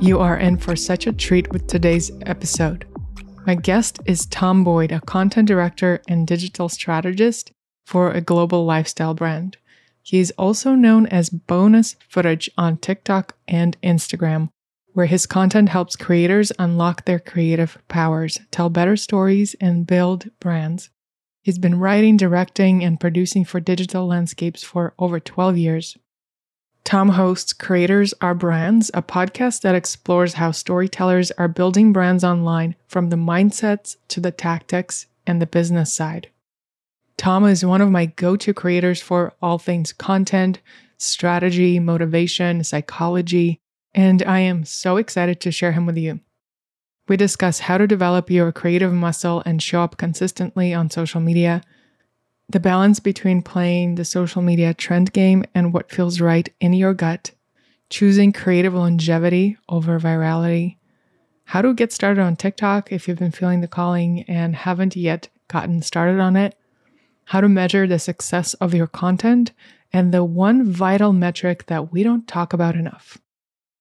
You are in for such a treat with today's episode. My guest is Tom Boyd, a content director and digital strategist for a global lifestyle brand. He is also known as Bonus Footage on TikTok and Instagram, where his content helps creators unlock their creative powers, tell better stories, and build brands. He's been writing, directing, and producing for digital landscapes for over 12 years. Tom hosts Creators Are Brands, a podcast that explores how storytellers are building brands online from the mindsets to the tactics and the business side. Tom is one of my go to creators for all things content, strategy, motivation, psychology, and I am so excited to share him with you. We discuss how to develop your creative muscle and show up consistently on social media, the balance between playing the social media trend game and what feels right in your gut, choosing creative longevity over virality, how to get started on TikTok if you've been feeling the calling and haven't yet gotten started on it, how to measure the success of your content, and the one vital metric that we don't talk about enough.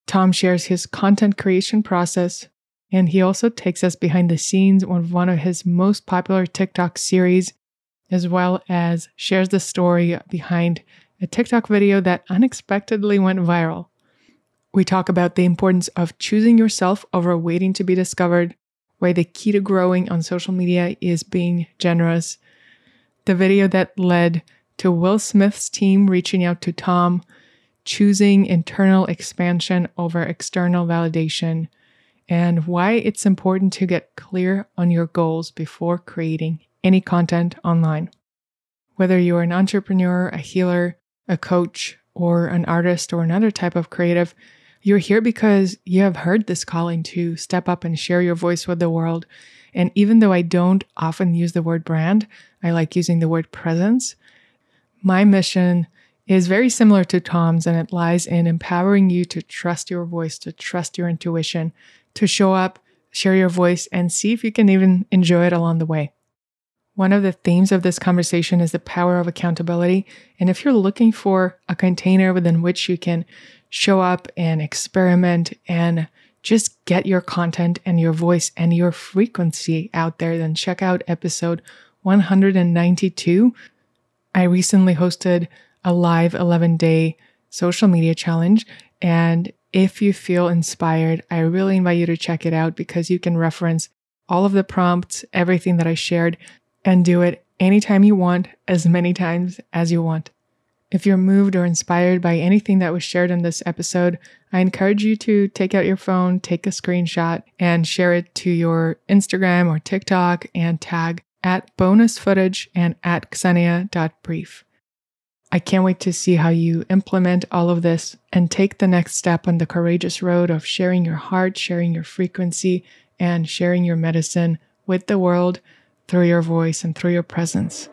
Tom shares his content creation process, and he also takes us behind the scenes on one of his most popular TikTok series, as well as shares the story behind a TikTok video that unexpectedly went viral. We talk about the importance of choosing yourself over waiting to be discovered, why the key to growing on social media is being generous, the video that led to Will Smith's team reaching out to Tom, choosing internal expansion over external validation, and why it's important to get clear on your goals before creating any content online. Whether you're an entrepreneur, a healer, a coach, or an artist or another type of creative, you're here because you have heard this calling to step up and share your voice with the world. And even though I don't often use the word brand, I like using the word presence. My mission is very similar to Tom's, and it lies in empowering you to trust your voice, to trust your intuition, to show up, share your voice, and see if you can even enjoy it along the way. One of the themes of this conversation is the power of accountability. And if you're looking for a container within which you can show up and experiment and just get your content and your voice and your frequency out there, then check out episode 192. I recently hosted a live 11 day social media challenge. And if you feel inspired, I really invite you to check it out because you can reference all of the prompts, everything that I shared and do it anytime you want, as many times as you want. If you're moved or inspired by anything that was shared in this episode, I encourage you to take out your phone, take a screenshot, and share it to your Instagram or TikTok and tag at bonus footage and at ksenia.brief. I can't wait to see how you implement all of this and take the next step on the courageous road of sharing your heart, sharing your frequency, and sharing your medicine with the world through your voice and through your presence.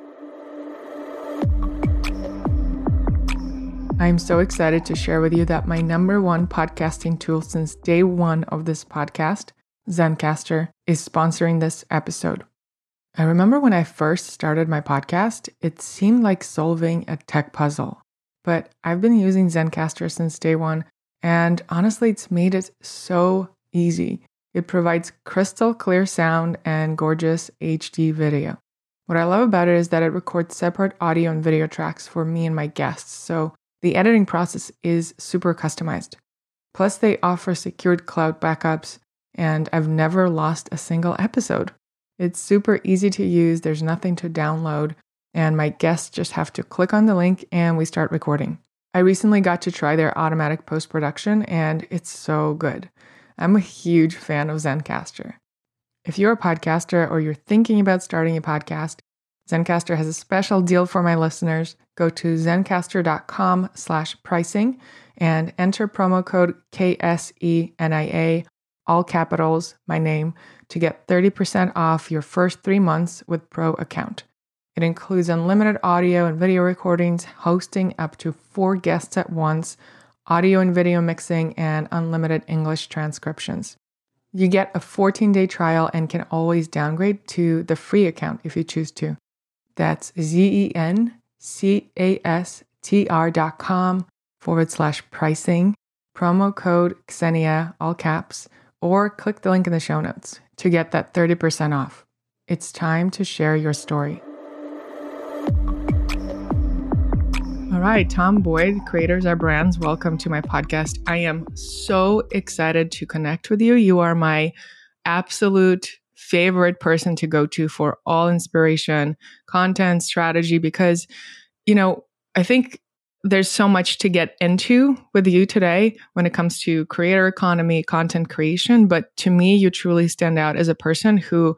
I'm so excited to share with you that my number one podcasting tool since day one of this podcast, Zencastr, is sponsoring this episode. I remember when I first started my podcast, it seemed like solving a tech puzzle. But I've been using Zencastr since day one, and honestly, it's made it so easy. It provides crystal clear sound and gorgeous HD video. What I love about it is that it records separate audio and video tracks for me and my guests, so the editing process is super customized. Plus, they offer secured cloud backups, and I've never lost a single episode. It's super easy to use, there's nothing to download, and my guests just have to click on the link and we start recording. I recently got to try their automatic post production, and it's so good. I'm a huge fan of Zencastr. If you're a podcaster or you're thinking about starting a podcast, Zencastr has a special deal for my listeners. Go to zencastr.com slash pricing and enter promo code KSENIA, all capitals, my name, to get 30% off your first three months with Pro account. It includes unlimited audio and video recordings, hosting up to four guests at once, audio and video mixing, and unlimited English transcriptions. You get a 14 day trial and can always downgrade to the free account if you choose to. That's Z E N C A S T R dot com forward slash pricing promo code Ksenia, all caps, or click the link in the show notes to get that 30% off. It's time to share your story. Right, Tom Boyd, Creators Are Brands, welcome to my podcast. I am so excited to connect with you. You are my absolute favorite person to go to for all inspiration, content, strategy, because, you know, I think there's so much to get into with you today when it comes to creator economy, content creation. But to me, you truly stand out as a person who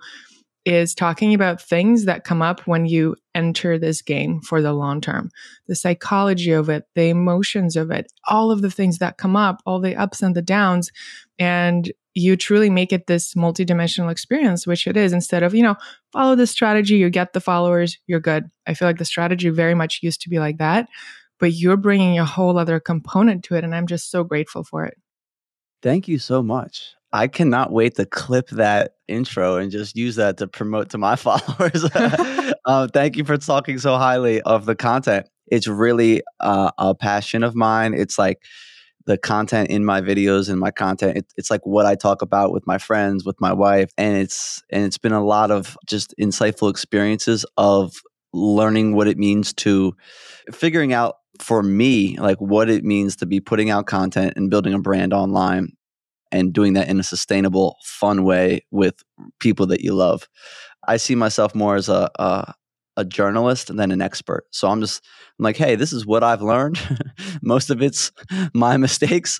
is talking about things that come up when you enter this game for the long term the psychology of it, the emotions of it, all of the things that come up, all the ups and the downs. And you truly make it this multidimensional experience, which it is, instead of, you know, follow the strategy, you get the followers, you're good. I feel like the strategy very much used to be like that but you're bringing a whole other component to it. And I'm just so grateful for it. Thank you so much. I cannot wait to clip that intro and just use that to promote to my followers. uh, thank you for talking so highly of the content. It's really uh, a passion of mine. It's like the content in my videos and my content. It, it's like what I talk about with my friends, with my wife, and it's and it's been a lot of just insightful experiences of learning what it means to figuring out for me, like what it means to be putting out content and building a brand online and doing that in a sustainable, fun way with people that you love. I see myself more as a, a, a journalist than an expert. So I'm just I'm like, hey, this is what I've learned. Most of it's my mistakes.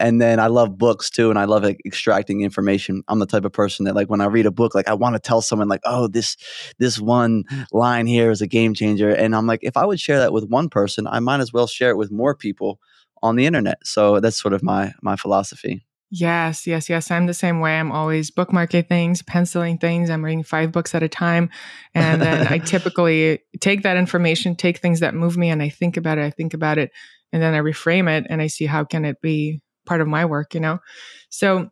And then I love books too, and I love like, extracting information. I'm the type of person that like when I read a book, like I want to tell someone like, oh, this this one line here is a game changer. And I'm like, if I would share that with one person, I might as well share it with more people on the internet. So that's sort of my my philosophy. Yes, yes, yes. I'm the same way. I'm always bookmarking things, penciling things. I'm reading five books at a time. And then I typically take that information, take things that move me, and I think about it. I think about it, and then I reframe it and I see how can it be part of my work, you know? So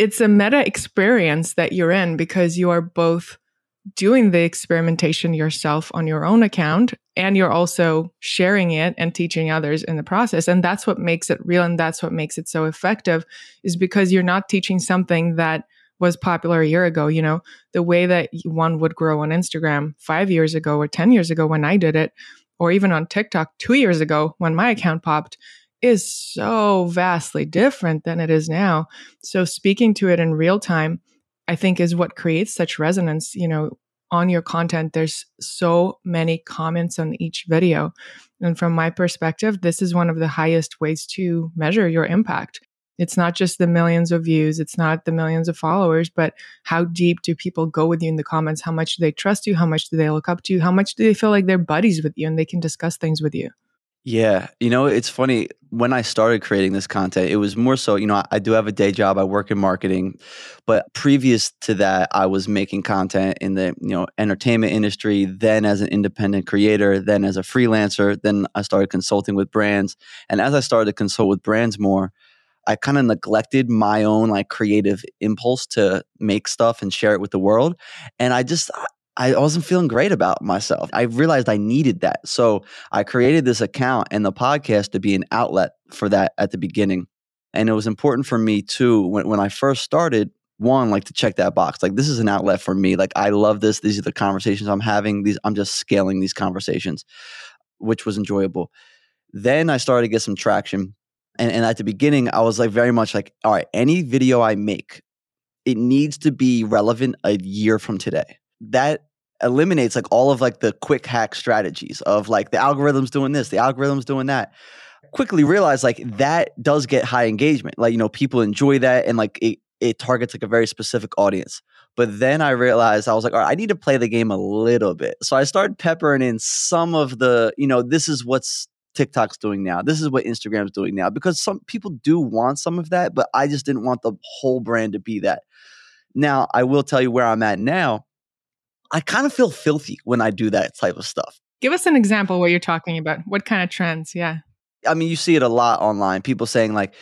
it's a meta experience that you're in because you are both doing the experimentation yourself on your own account and you're also sharing it and teaching others in the process. And that's what makes it real and that's what makes it so effective is because you're not teaching something that was popular a year ago. You know the way that one would grow on Instagram 5 years ago or 10 years ago when I did it or even on TikTok 2 years ago when my account popped is so vastly different than it is now. So speaking to it in real time I think is what creates such resonance, you know, on your content. There's so many comments on each video. And from my perspective, this is one of the highest ways to measure your impact. It's not just the millions of views, it's not the millions of followers, but how deep do people go with you in the comments? How much do they trust you? How much do they look up to you? How much do they feel like they're buddies with you and they can discuss things with you? Yeah, you know, it's funny. When I started creating this content, it was more so, you know, I, I, do have a day job. I work in marketing, but previous to that, I was making content in the, you know, entertainment industry, then as an independent creator, then as a freelancer, then I started consulting with brands. And as I started to consult with brands more, I kind of neglected my own like creative impulse to make stuff and share it with the world. And I just I wasn't feeling great about myself. I realized I needed that. So I created this account and the podcast to be an outlet for that at the beginning. And it was important for me too, when, when I first started, one, like to check that box. Like this is an outlet for me. Like I love this. These are the conversations I'm having. These I'm just scaling these conversations, which was enjoyable. Then I started to get some traction. And, and at the beginning, I was like very much like, all right, any video I make, it needs to be relevant a year from today that eliminates like all of like the quick hack strategies of like the algorithm's doing this, the algorithm's doing that. Quickly realize like that does get high engagement. Like, you know, people enjoy that and like it, it targets like a very specific audience. But then I realized I was like, all right, I need to play the game a little bit. So I started peppering in some of the, you know, this is what's TikTok's doing now. This is what Instagram's doing now because some people do want some of that, but I just didn't want the whole brand to be that. Now, I will tell you where I'm at now I kind of feel filthy when I do that type of stuff. Give us an example what you're talking about. What kind of trends? Yeah. I mean, you see it a lot online. People saying like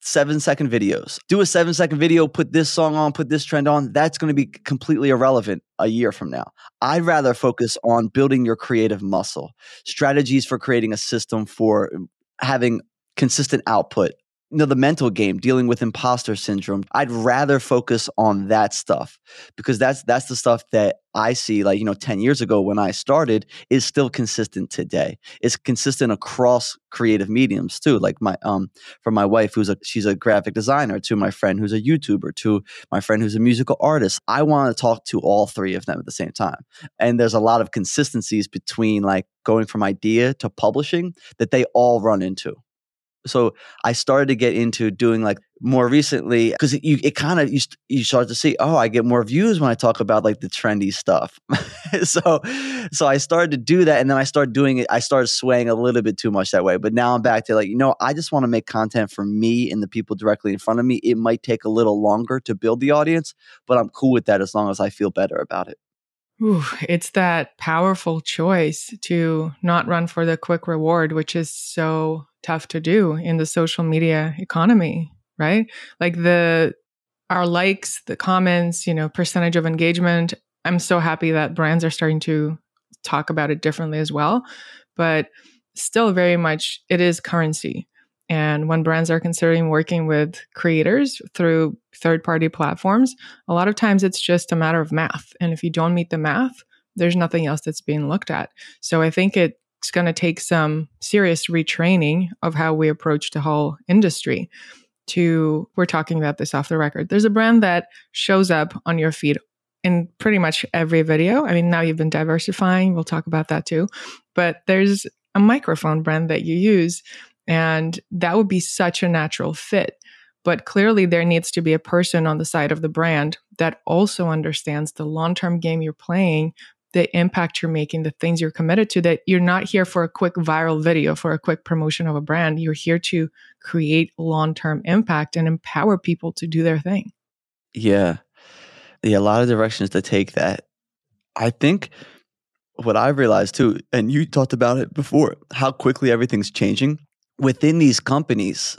seven second videos. Do a seven second video, put this song on, put this trend on. That's going to be completely irrelevant a year from now. I'd rather focus on building your creative muscle, strategies for creating a system for um, having consistent output you know the mental game dealing with imposter syndrome i'd rather focus on that stuff because that's that's the stuff that i see like you know 10 years ago when i started is still consistent today. It's consistent across creative mediums too like my um from my wife who's a she's a graphic designer to my friend who's a youtuber to my friend who's a musical artist. I want to talk to all three of them at the same time. And there's a lot of consistencies between like going from idea to publishing that they all run into so I started to get into doing like more recently because it, you it kind of you, you start to see oh I get more views when I talk about like the trendy stuff. so so I started to do that and then I started doing it I started swaying a little bit too much that way. But now I'm back to like you know I just want to make content for me and the people directly in front of me. It might take a little longer to build the audience, but I'm cool with that as long as I feel better about it. Ooh, it's that powerful choice to not run for the quick reward, which is so tough to do in the social media economy, right? Like the our likes, the comments, you know, percentage of engagement. I'm so happy that brands are starting to talk about it differently as well, but still very much it is currency. And when brands are considering working with creators through third party platforms, a lot of times it's just a matter of math. And if you don't meet the math, there's nothing else that's being looked at. So I think it's going to take some serious retraining of how we approach the whole industry. To we're talking about this off the record. There's a brand that shows up on your feed in pretty much every video. I mean, now you've been diversifying. We'll talk about that too. But there's a microphone brand that you use and that would be such a natural fit. But clearly, there needs to be a person on the side of the brand that also understands the long term game you're playing, the impact you're making, the things you're committed to, that you're not here for a quick viral video, for a quick promotion of a brand. You're here to create long term impact and empower people to do their thing. Yeah. Yeah. A lot of directions to take that. I think what I've realized too, and you talked about it before, how quickly everything's changing within these companies,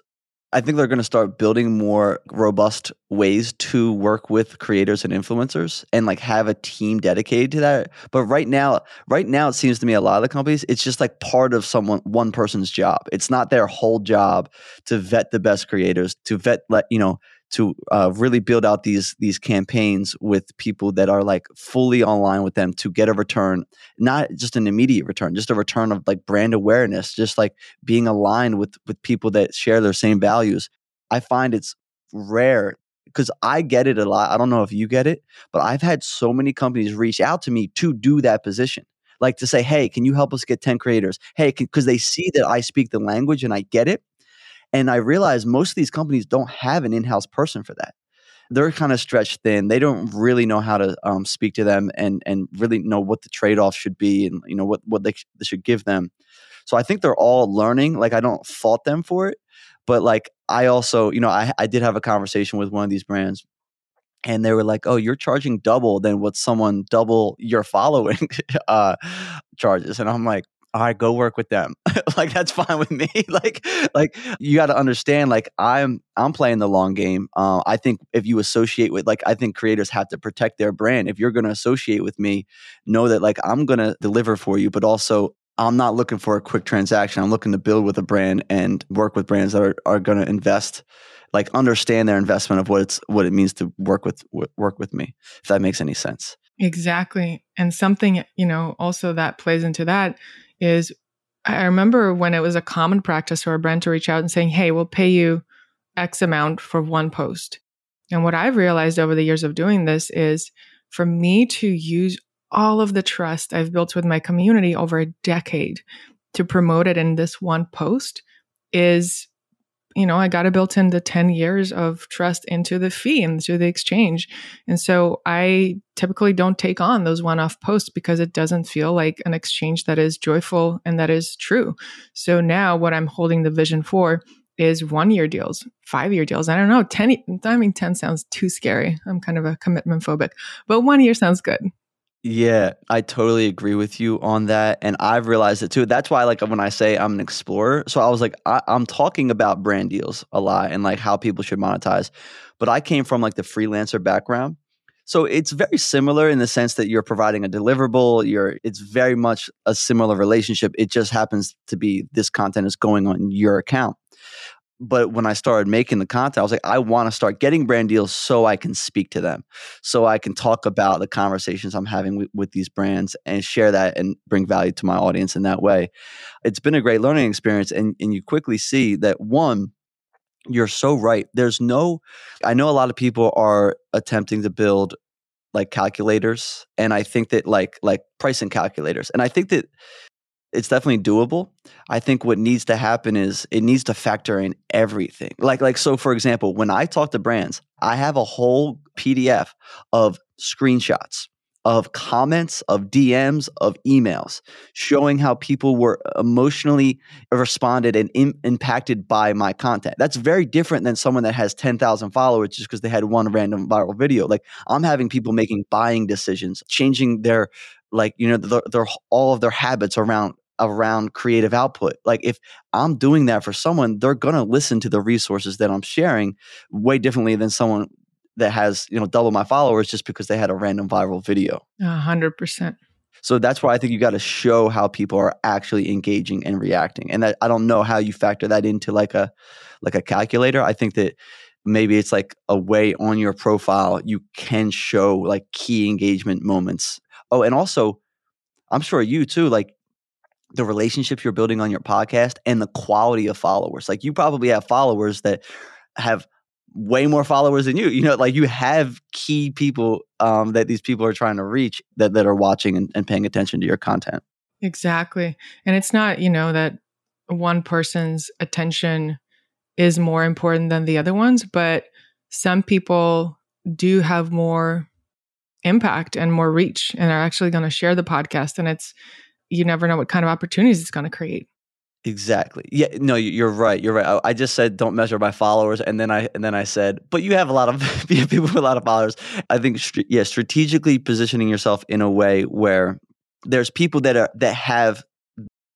I think they're going to start building more robust ways to work with creators and influencers and like have a team dedicated to that. But right now, right now it seems to me a lot of the companies it's just like part of someone one person's job. It's not their whole job to vet the best creators, to vet let, you know, to uh, really build out these these campaigns with people that are like fully online with them to get a return not just an immediate return just a return of like brand awareness just like being aligned with with people that share their same values. I find it's rare because i get it a lot i don't know if you get it but i've had so many companies reach out to me to do that position like to say hey can you help us get 10 creators? Hey because they see that i speak the language and i get it and I realize most of these companies don't have an in house person for that. They're kind of stretched thin. They don't really know how to um, speak to them and and really know what the trade off should be and you know what what they, they should give them. So I think they're all learning. Like I don't fault them for it, but like I also you know I I did have a conversation with one of these brands and they were like, "Oh, you're charging double than what someone double your following uh, charges," and I'm like, all right, go work with them. like that's fine with me. like, like you got to understand. Like I'm, I'm playing the long game. Uh, I think if you associate with, like, I think creators have to protect their brand. If you're going to associate with me, know that like I'm going to deliver for you, but also I'm not looking for a quick transaction. I'm looking to build with a brand and work with brands that are, are going to invest, like understand their investment of what it's what it means to work with work with me. If that makes any sense. Exactly. And something, you know, also that plays into that is I remember when it was a common practice for a brand to reach out and saying, Hey, we'll pay you X amount for one post. And what I've realized over the years of doing this is for me to use all of the trust I've built with my community over a decade to promote it in this one post is you know, I got to built in the 10 years of trust into the fee, into the exchange. And so I typically don't take on those one off posts because it doesn't feel like an exchange that is joyful and that is true. So now what I'm holding the vision for is one year deals, five year deals. I don't know, 10, I mean, 10 sounds too scary. I'm kind of a commitment phobic, but one year sounds good. Yeah, I totally agree with you on that. And I've realized it too. That's why, like, when I say I'm an explorer, so I was like, I, am talking about brand deals a lot and like how people should monetize. But I came from like the freelancer background. So it's very similar in the sense that you're providing a deliverable. You're it's very much a similar relationship. It just happens to be this content is going on your account. But when I started making the content, I was like, I want to start getting brand deals so I can speak to them, so I can talk about the conversations I'm having with, with, these brands and share that and bring value to my audience in that way. It's been a great learning experience. And, and you quickly see that one, you're so right. There's no, I know a lot of people are attempting to build like calculators and i think that like like pricing calculators and i think that it's definitely doable. I think what needs to happen is it needs to factor in everything. Like like so for example, when I talk to brands, I have a whole PDF of screenshots of comments, of DMs, of emails showing how people were emotionally responded and impacted by my content. That's very different than someone that has 10,000 followers just because they had one random viral video. Like I'm having people making buying decisions, changing their like you know their, their all of their habits around around creative output. Like if I'm doing that for someone, they're going to listen to the resources that I'm sharing way differently than someone that has, you know, double my followers just because they had a random viral video. A hundred percent. So that's why I think you got to show how people are actually engaging and reacting. And that I don't know how you factor that into like a like a calculator. I think that maybe it's like a way on your profile you can show like key engagement moments. Oh, and also I'm sure you too like the relationships you're building on your podcast and the quality of followers. Like you probably have followers that have way more followers than you. You know, like you have key people um, that these people are trying to reach that, that are watching and, and paying attention to your content. Exactly. And it's not, you know, that one person's attention is more important than the other ones, but some people do have more impact and more reach and are actually going to share the podcast. And it's, you never know what kind of opportunities it's going to create. Exactly. Yeah. No, you're right. You're right. I, just said don't measure by followers, and then I and then I said, but you have a lot of people with a lot of followers. I think, yeah, strategically positioning yourself in a way where there's people that are that have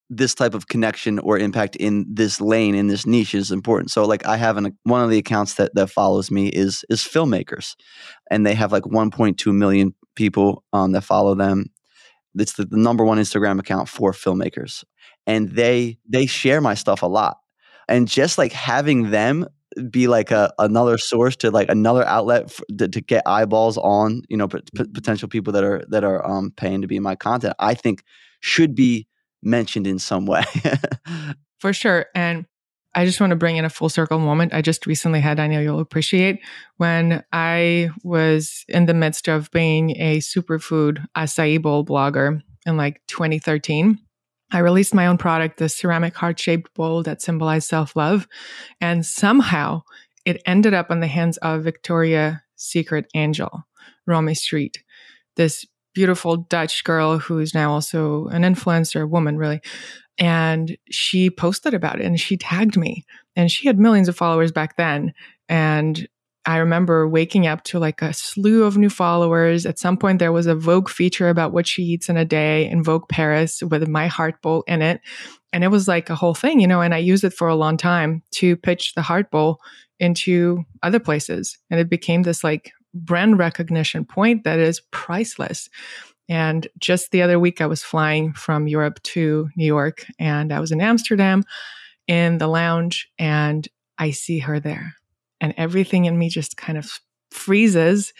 this type of connection or impact in this lane in this niche is important. So like I have an one of the accounts that that follows me is is filmmakers and they have like 1.2 million people um, that follow them it's the, the number one Instagram account for filmmakers, and they they share my stuff a lot. And just like having them be like a another source to like another outlet for, to, to, get eyeballs on you know p- potential people that are that are um, paying to be in my content i think should be mentioned in some way for sure and I just want to bring in a full circle moment I just recently had, I know you'll appreciate, when I was in the midst of being a superfood acai bowl blogger in like 2013. I released my own product, the ceramic heart shaped bowl that symbolized self love. And somehow it ended up in the hands of Victoria Secret Angel, Romee Strijd, this beautiful Dutch girl who's now also an influencer, a woman really, and she posted about it and she tagged me. And she had millions of followers back then. And I remember waking up to like a slew of new followers. At some point, there was a Vogue feature about what she eats in a day in Vogue Paris with my heart bowl in it. And it was like a whole thing, you know, and I used it for a long time to pitch the heart bowl into other places. And it became this like brand recognition point that is priceless. And just the other week, I was flying from Europe to New York and I was in Amsterdam in the lounge and I see her there. And everything in me just kind of freezes.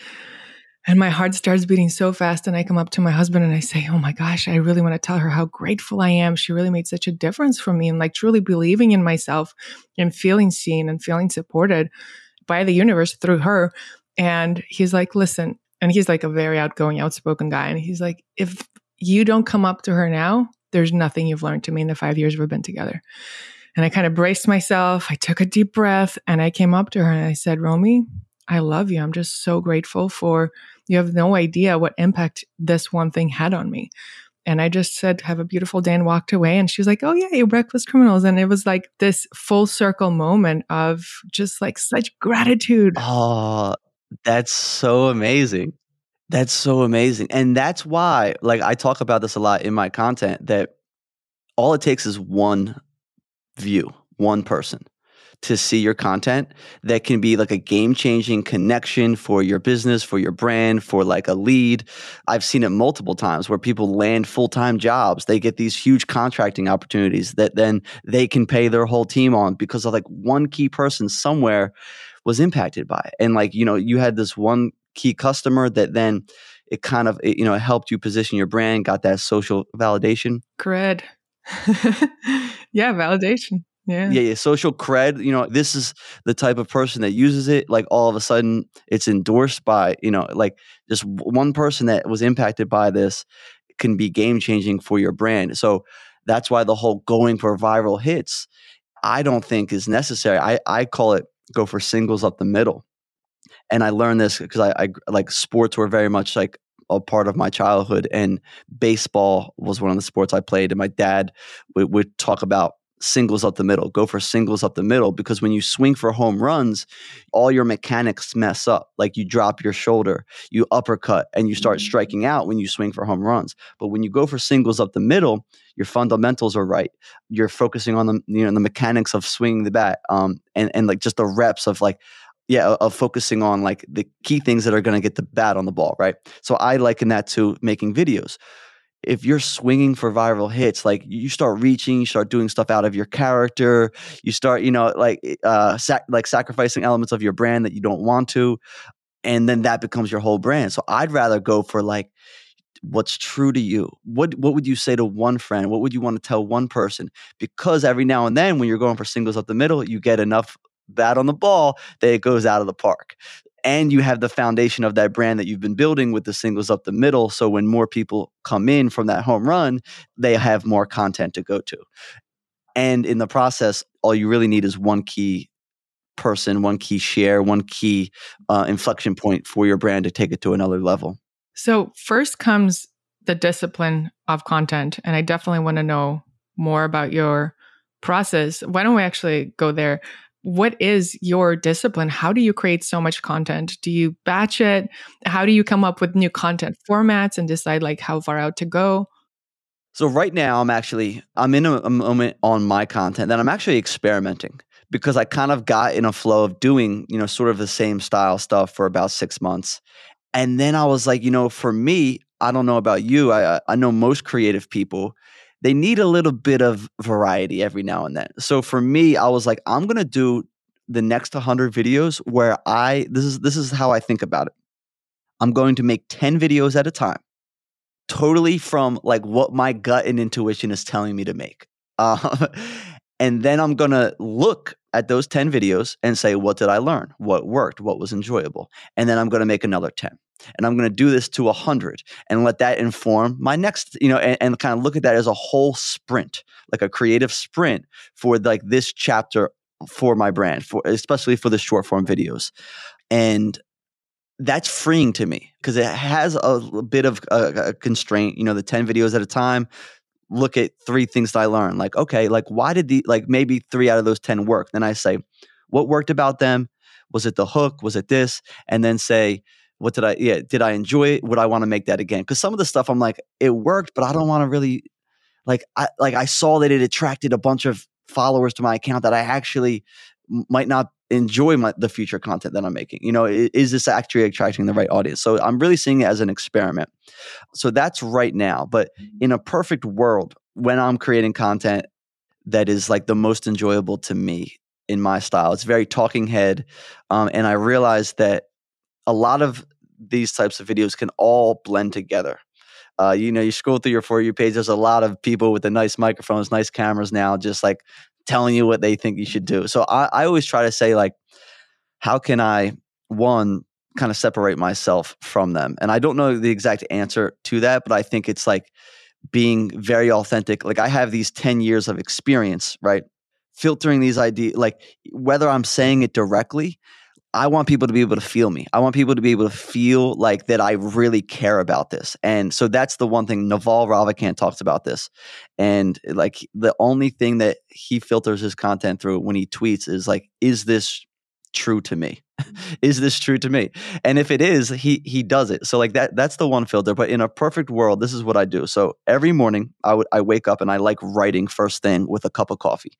And my heart starts beating so fast. And I come up to my husband and I say, Oh my gosh, I really want to tell her how grateful I am. She really made such a difference for me and like truly believing in myself and feeling seen and feeling supported by the universe through her. And he's like, Listen, and he's like a very outgoing, outspoken guy. And he's like, if you don't come up to her now, there's nothing you've learned to me in the five years we've been together. And I kind of braced myself. I took a deep breath and I came up to her and I said, Romee, I love you. I'm just so grateful for you have no idea what impact this one thing had on me. And I just said, have a beautiful day and walked away. And she was like, oh, yeah, you're breakfast criminals. And it was like this full circle moment of just like such gratitude. Oh, that's so amazing. That's so amazing. And that's why, like, I talk about this a lot in my content that all it takes is one view, one person to see your content that can be like a game changing connection for your business, for your brand, for like a lead. I've seen it multiple times where people land full time jobs. They get these huge contracting opportunities that then they can pay their whole team on because of like one key person somewhere was impacted by it. And like, you know, you had this one key customer that then it kind of, it, you know, helped you position your brand, got that social validation. Cred. yeah, validation. Yeah. yeah. Yeah. Social cred, you know, this is the type of person that uses it. Like all of a sudden it's endorsed by, you know, like just one person that was impacted by this can be game changing for your brand. So that's why the whole going for viral hits, I don't think is necessary. I, I call it go for singles up the middle. And I learned this because I, I like sports were very much like a part of my childhood and baseball was one of the sports I played. And my dad would, would talk about singles up the middle, go for singles up the middle because when you swing for home runs, all your mechanics mess up. Like you drop your shoulder, you uppercut, and you start mm-hmm. striking out when you swing for home runs. But when you go for singles up the middle, your fundamentals are right. You're focusing on the you know the mechanics of swinging the bat, um, and and like just the reps of like yeah of focusing on like the key things that are going to get the bat on the ball right? So i liken that to making videos. If you're swinging for viral hits like you start reaching you start doing stuff out of your character you start you know like uh sac- like sacrificing elements of your brand that you don't want to and then that becomes your whole brand. So i'd rather go for like what's true to you. What what would you say to one friend? What would you want to tell one person? Because every now and then when you're going for singles up the middle you get enough bat on the ball that it goes out of the park. And you have the foundation of that brand that you've been building with the singles up the middle. So when more people come in from that home run, they have more content to go to. And in the process, all you really need is one key person, one key share, one key uh, inflection point for your brand to take it to another level. So, first comes the discipline of content. And I definitely want to know more about your process. Why don't we actually go there? What is your discipline? How do you create so much content? Do you batch it? How do you come up with new content formats and decide like how far out to go? So right now I'm actually I'm in a, a moment on my content that I'm actually experimenting because I kind of got in a flow of doing, you know, sort of the same style stuff for about 6 months. And then I was like, you know, for me, I don't know about you, I I know most creative people they need a little bit of variety every now and then. So for me, I was like, I'm gonna do the next 100 videos where I this is this is how I think about it. I'm going to make 10 videos at a time, totally from like what my gut and intuition is telling me to make. Uh, and then I'm gonna look at those 10 videos and say, what did I learn? What worked? What was enjoyable? And then I'm gonna make another 10 and I'm going to do this to 100 and let that inform my next, you know, and, and, kind of look at that as a whole sprint, like a creative sprint for like this chapter for my brand, for especially for the short form videos. And that's freeing to me because it has a, bit of a, a constraint, you know, the 10 videos at a time, look at three things that I learned. Like, okay, like why did the like maybe three out of those 10 work? Then I say, what worked about them? Was it the hook? Was it this? And then say, what did I yeah, did I enjoy it? Would I want to make that again? Because some of the stuff I'm like, it worked, but I don't want to really like I like I saw that it attracted a bunch of followers to my account that I actually might not enjoy my, the future content that I'm making. You know, is, is this actually attracting the right audience? So I'm really seeing it as an experiment. So that's right now. But in a perfect world, when I'm creating content that is like the most enjoyable to me in my style, it's very talking head. Um, and I realized that a lot of these types of videos can all blend together. Uh, you know, you scroll through your for you page. There's a lot of people with the nice microphones, nice cameras now, just like telling you what they think you should do. So I, I always try to say like, how can I one kind of separate myself from them? And I don't know the exact answer to that, but I think it's like being very authentic. Like I have these 10 years of experience, right? Filtering these ideas, like whether I'm saying it directly I want people to be able to feel me. I want people to be able to feel like that I really care about this. And so that's the one thing Naval Ravikant talks about this. And like the only thing that he filters his content through when he tweets is like, is this true to me? is this true to me? And if it is, he he does it. So like that that's the one filter. But in a perfect world, this is what I do. So every morning I would I wake up and I like writing first thing with a cup of coffee.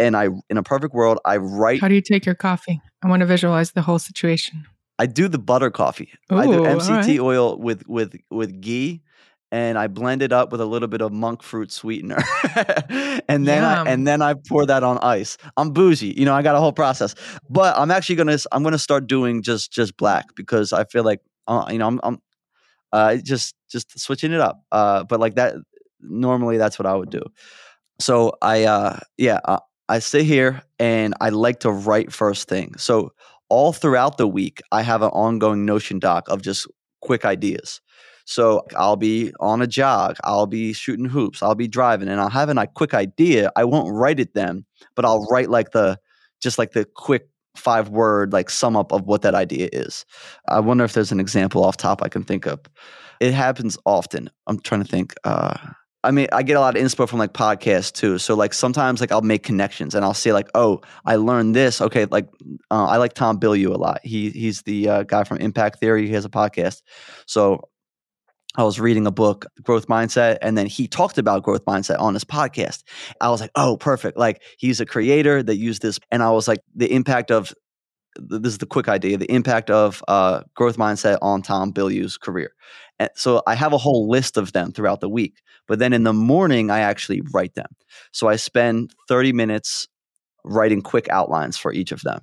And I in a perfect world, I write How do you take your coffee? I want to visualize the whole situation. I do the butter coffee. Ooh, I do MCT right. oil with with with ghee and I blend it up with a little bit of monk fruit sweetener. and then I, and then I pour that on ice. I'm bougie, you know, I got a whole process. But I'm actually going to I'm to start doing just just black because I feel like uh, you know, I'm I'm uh just just switching it up. Uh but like that normally that's what I would do. So I uh yeah, uh, I sit here and I like to write first thing. So all throughout the week, I have an ongoing Notion doc of just quick ideas. So I'll be on a jog, I'll be shooting hoops, I'll be driving, and I'll have a quick idea. I won't write it then, but I'll write like the just like the quick five word like sum up of what that idea is. I wonder if there's an example off top I can think of. It happens often. I'm trying to think. Uh, I mean, I get a lot of inspo from like podcasts too. So like sometimes like I'll make connections and I'll say like, oh, I learned this. Okay, like uh, I like Tom Bilyeu a lot. He he's the uh, guy from Impact Theory. He has a podcast. So I was reading a book, Growth Mindset, and then he talked about growth mindset on his podcast. I was like, oh, perfect. Like he's a creator that used this, and I was like, the impact of this is the quick idea the impact of uh, growth mindset on Tom Bilyeu's career. And so I have a whole list of them throughout the week, but then in the morning I actually write them. So I spend 30 minutes writing quick outlines for each of them.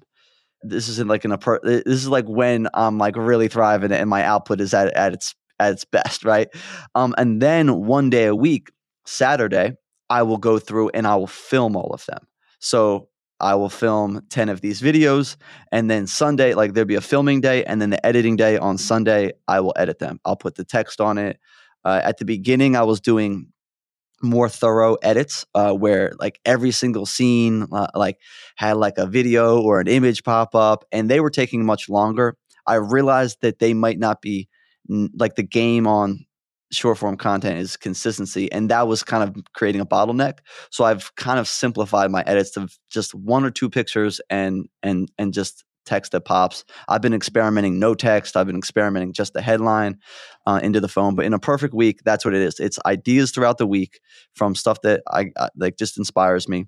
This is like an appro- this is like when I'm like really thriving and my output is at, at its at its best, right? Um, and then one day a week, Saturday, I will go through and I will film all of them. So I will film 10 of these videos. And then Sunday, like there'll be a filming day. And then the editing day on Sunday, I will edit them. I'll put the text on it. Uh, at the beginning, I was doing more thorough edits uh, where like every single scene uh, like had like a video or an image pop up and they were taking much longer i realized that they might not be like the game on short form content is consistency and that was kind of creating a bottleneck. So i've kind of simplified my edits to just one or two pictures and and and just text that pops. I've been experimenting no text. I've been experimenting just the headline uh, into the phone but in a perfect week that's what it is. It's ideas throughout the week from stuff that i uh, like just inspires me.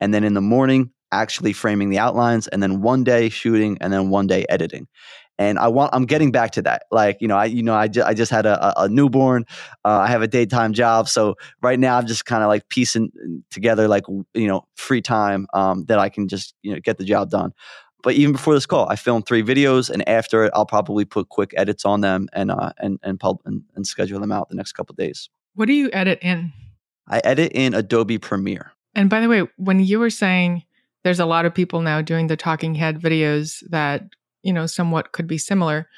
And then in the morning actually framing the outlines and then one day shooting and then one day editing and I want I'm getting back to that. Like you know, I you know I, ju- I just had a, a newborn. Uh, I have a daytime job, so right now I'm just kind of like piecing together like you know free time um, that I can just you know get the job done. But even before this call, I filmed three videos, and after it, I'll probably put quick edits on them and uh, and and, pub- and and schedule them out the next couple days. What do you edit in? I edit in Adobe Premiere. And by the way, when you were saying there's a lot of people now doing the talking head videos that, you know, somewhat could be similar.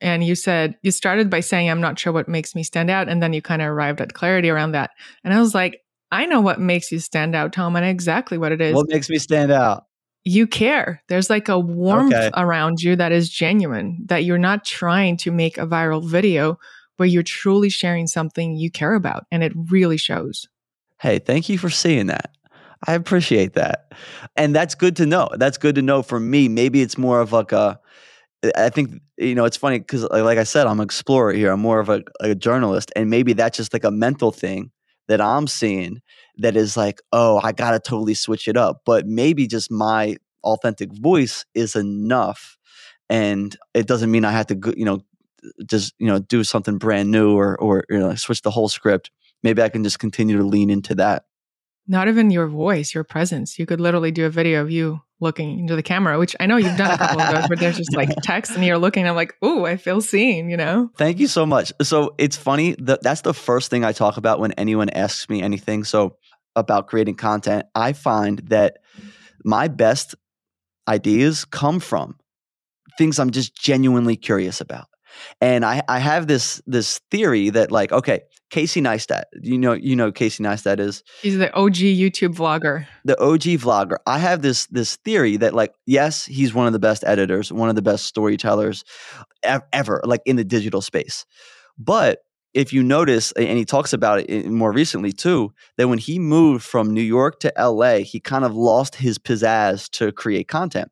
And you said you started by saying, I'm not sure what makes me stand out. And then you kind of arrived at clarity around that. And I was like, I know what makes you stand out, Tom, and exactly what it is. What makes me stand out? you care. There's like a warmth Okay. around you that is genuine, that you're not trying to make a viral video, but you're truly sharing something you care about. And it really shows. Hey, thank you for seeing that. I appreciate that. And that's good to know. That's good to know for me. Maybe it's more of like a, I think, you know, it's funny because, uh, like I said, I'm an explorer here. I'm more of a, a journalist. And maybe that's just like a mental thing that I'm seeing that is like, oh, I got to totally switch it up. But maybe just my authentic voice is enough. And it doesn't mean I have to, go, you know, just, you know, do something brand new or, or, you know, switch the whole script. Maybe I can just continue to lean into that. Not even your voice, your presence. You could literally do a video of you looking into the camera, which I know you've done a couple of those but there's just like text and you're looking. I'm like, oh, I feel seen, you know? Thank you so much. So it's funny that that's the first thing I talk about when anyone asks me anything. So about creating content, I find that my best ideas come from things I'm just genuinely curious about. And I, I have this this theory that like, okay, Casey Neistat, you know, you know Casey Neistat is He's the OG YouTube vlogger. the OG vlogger. I have this this theory that like yes, he's one of the best editors, one of the best storytellers ever, like in the digital space. But if you notice, and he talks about it eh, more recently too, that when he moved from New York to LA, he kind of lost his pizzazz to create content.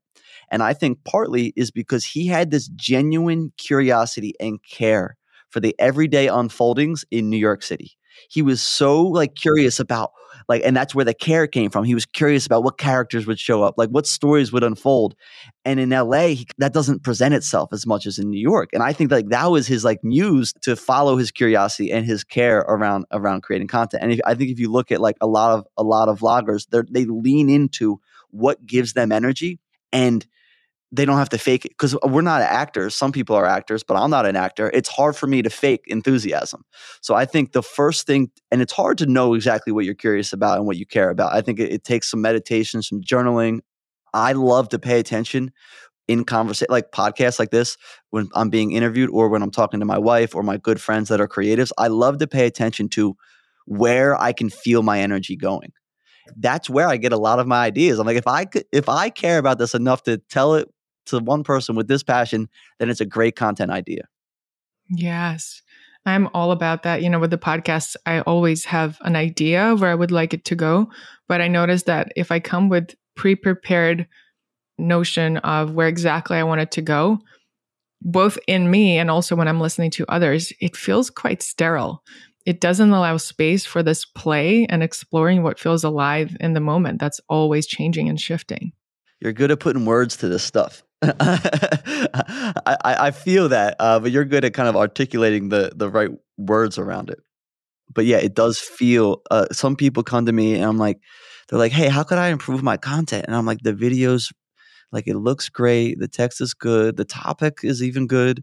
And I think partly is because he had this genuine curiosity and care for the everyday unfoldings in New York City. He was so like curious about like and that's where the care came from. He was curious about what characters would show up, like what stories would unfold. And in LA, he, that doesn't present itself as much as in New York. And I think like that was his like muse to follow his curiosity and his care around around creating content. And if, I think if you look at like a lot of a lot of vloggers, they they lean into what gives them energy and they don't have to fake it because uh, we're not actors. Some people are actors, but I'm not an actor. It's hard for me to fake enthusiasm. So I think the first thing, and it's hard to know exactly what you're curious about and what you care about. I think it, it takes some meditation, some journaling. I love to pay attention in conversation, like podcasts like this, when I'm being interviewed or when I'm talking to my wife or my good friends that are creatives. I love to pay attention to where I can feel my energy going that's where I get a lot of my ideas. I'm like, if I could, if I care about this enough to tell it to one person with this passion, then it's a great content idea. Yes. I'm all about that. You know, with the podcast, I always have an idea where I would like it to go. But I noticed that if I come with pre prepared notion of where exactly I want it to go, both in me and also when I'm listening to others, it feels quite sterile. It doesn't allow space for this play and exploring what feels alive in the moment. That's always changing and shifting. You're good at putting words to this stuff. I, I feel that, uh, but you're good at kind of articulating the the right words around it. But yeah, it does feel. Uh, some people come to me and I'm like, they're like, "Hey, how could I improve my content?" And I'm like, "The videos, like, it looks great. The text is good. The topic is even good."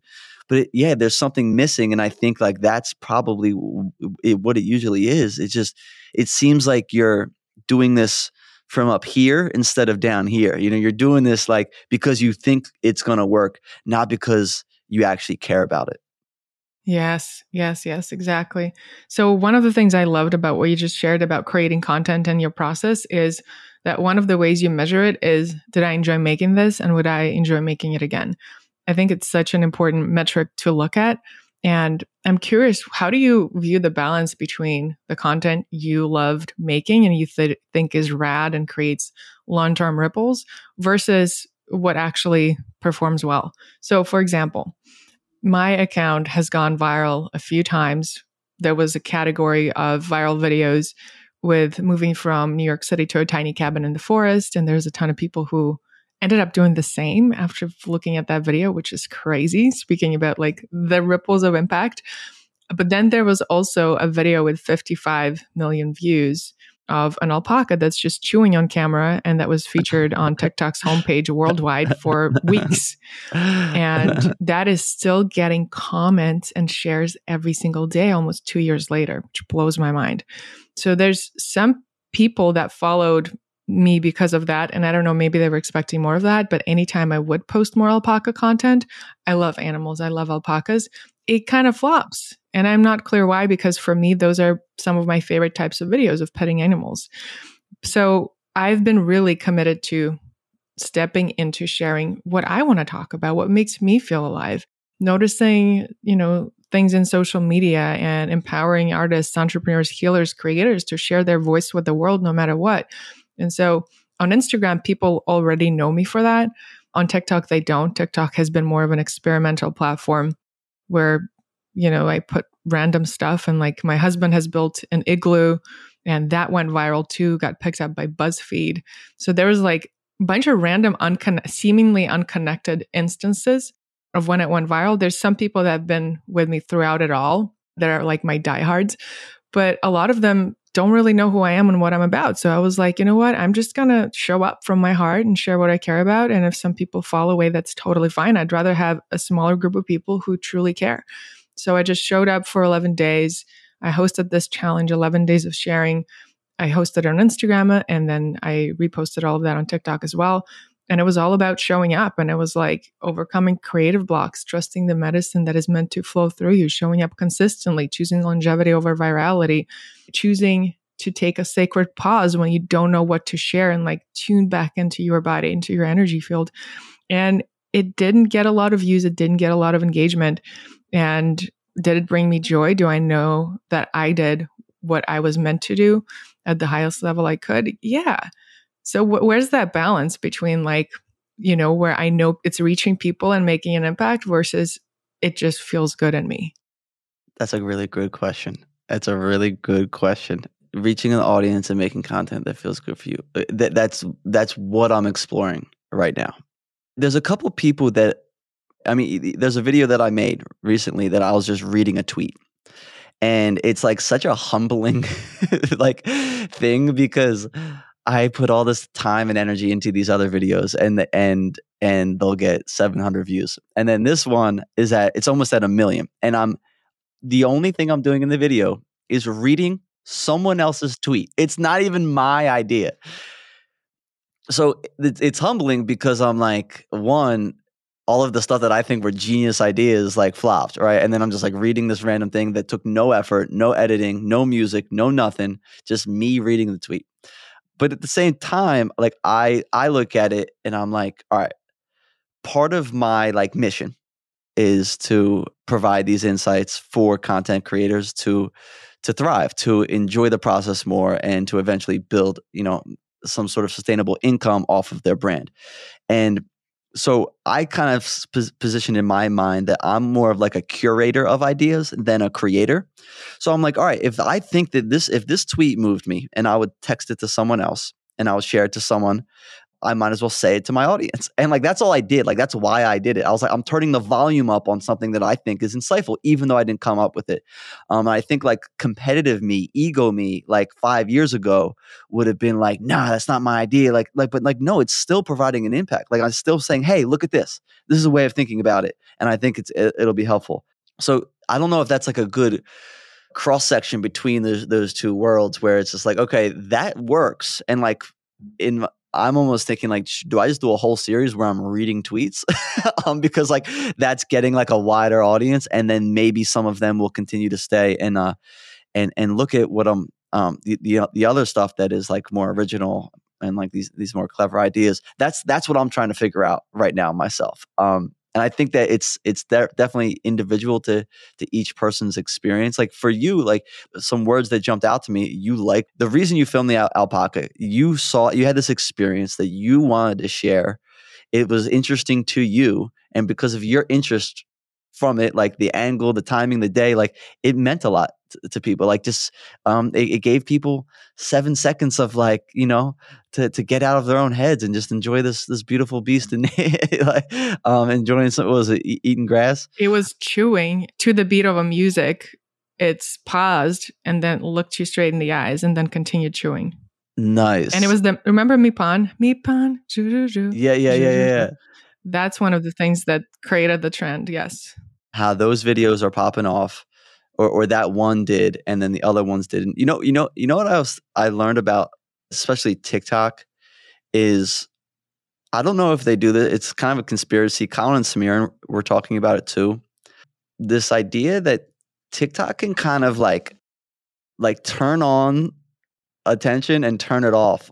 But it, yeah, there's something missing, and I think like that's probably it, what it usually is. It just it seems like you're doing this from up here instead of down here. You know, you're doing this like because you think it's going to work, not because you actually care about it. Yes, yes, yes, exactly. So, one of the things I loved about what you just shared about creating content and your process is that one of the ways you measure it is did I enjoy making this and would I enjoy making it again? I think it's such an important metric to look at and I'm curious, how do you view the balance between the content you loved making and you th- think is rad and creates long term ripples versus what actually performs well? So, for example, my account has gone viral a few times. There was a category of viral videos with moving from New York City to a tiny cabin in the forest. And there's a ton of people who ended up doing the same after looking at that video, which is crazy. Speaking about like the ripples of impact. But then there was also a video with 55 million views of an alpaca that's just chewing on camera and that was featured on TikTok's homepage worldwide for weeks. And that is still getting comments and shares every single day, almost two years later, which blows my mind. So there's some people that followed me because of that. And I don't know, maybe they were expecting more of that. But anytime I would post more alpaca content, I love animals, I love alpacas, it kind of flops. And I'm not clear why, because for me, those are some of my favorite types of videos of petting animals. So I've been really committed to stepping into sharing what I want to talk about, what makes me feel alive, noticing, you know, things in social media and empowering artists, entrepreneurs, healers, creators to share their voice with the world no matter what. And so on Instagram, people already know me for that. On TikTok, they don't. TikTok has been more of an experimental platform where, you know, I put random stuff and like my husband has built an igloo and that went viral too, got picked up by BuzzFeed. So there was like a bunch of random, uncon- seemingly unconnected instances of when it went viral. There's some people that have been with me throughout it all that are like my diehards, but a lot of them don't really know who I am and what I'm about. So I was like, you know what? I'm just going to show up from my heart and share what I care about. And if some people fall away, that's totally fine. I'd rather have a smaller group of people who truly care. So I just showed up for 11 days. I hosted this challenge, 11 days of sharing. I hosted on Instagram and then I reposted all of that on TikTok as well. And it was all about showing up. And it was like overcoming creative blocks, trusting the medicine that is meant to flow through you, showing up consistently, choosing longevity over virality, choosing to take a sacred pause when you don't know what to share and like tune back into your body, into your energy field. And it didn't get a lot of views, it didn't get a lot of engagement. And did it bring me joy? Do I know that I did what I was meant to do at the highest level I could? Yeah. So wh- where's that balance between like you know, where I know it's reaching people and making an impact versus it just feels good in me? That's a really good question. That's a really good question. Reaching an audience and making content that feels good for you. Uh, that, that's that's what I'm exploring right now. There's a couple people that I mean, there's a video that I made recently that I was just reading a tweet. And it's like such a humbling like thing because I put all this time and energy into these other videos and the and and they'll get 700 views. And then this one is at it's almost at a million. And I'm the only thing I'm doing in the video is reading someone else's tweet. It's not even my idea. So it's, it's humbling because I'm like, one, all of the stuff that I think were genius ideas like flopped, right? And then I'm just like reading this random thing that took no effort, no editing, no music, no nothing, just me reading the tweet. But at the same time, like I I look at it and I'm like, all right, part of my like mission is to provide these insights for content creators to to thrive, to enjoy the process more and to eventually build, you know, some sort of sustainable income off of their brand. And so I kind of position in my mind that I'm more of like a curator of ideas than a creator. So I'm like, all right, if I think that this, if this tweet moved me and I would text it to someone else and I would share it to someone I might as well say it to my audience. And like that's all I did. Like that's why I did it. I was like, I'm turning the volume up on something that I think is insightful, even though I didn't come up with it. Um, I think like competitive me, ego me, like five years ago would have been like, nah, that's not my idea. Like, like, but like, no, it's still providing an impact. Like I'm still saying, hey, look at this. This is a way of thinking about it, and I think it's it, it'll be helpful. So I don't know if that's like a good cross section between those those two worlds where it's just like okay that works and like in I'm almost thinking like, do I just do a whole series where I'm reading tweets? um, because like that's getting like a wider audience, and then maybe some of them will continue to stay and uh and and look at what I'm um the the, the other stuff that is like more original and like these these more clever ideas. That's that's what I'm trying to figure out right now myself. Um, and I think that it's it's de- definitely individual to to each person's experience. Like for you, like some words that jumped out to me, you like the reason you filmed the al- alpaca. You saw you had this experience that you wanted to share. It was interesting to you, and because of your interest from it, like the angle, the timing, the day, like it meant a lot to, to people. Like just um, it, it, gave people seven seconds of like you know to to get out of their own heads and just enjoy this this beautiful beast and like um, enjoying some was it eating grass. It was chewing to the beat of a music. It's paused and then looked you straight in the eyes and then continued chewing. Nice. And it was the remember Mi Pan? Mi Pan. Yeah, yeah, yeah, yeah, yeah. That's one of the things that created the trend. Yes how those videos are popping off or, or that one did and then the other ones didn't. You know, you know, you know what else I learned about especially TikTok is I don't know if they do this. It's kind of a conspiracy. Colin and Samir were talking about it too. This idea that TikTok can kind of like like turn on attention and turn it off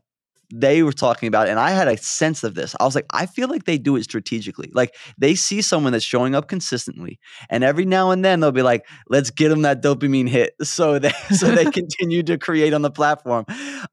they were talking about it, and I had a sense of this. I was like, I feel like they do it strategically. Like they see someone that's showing up consistently, and every now and then they'll be like, "Let's get them that dopamine hit," so they so they continue to create on the platform.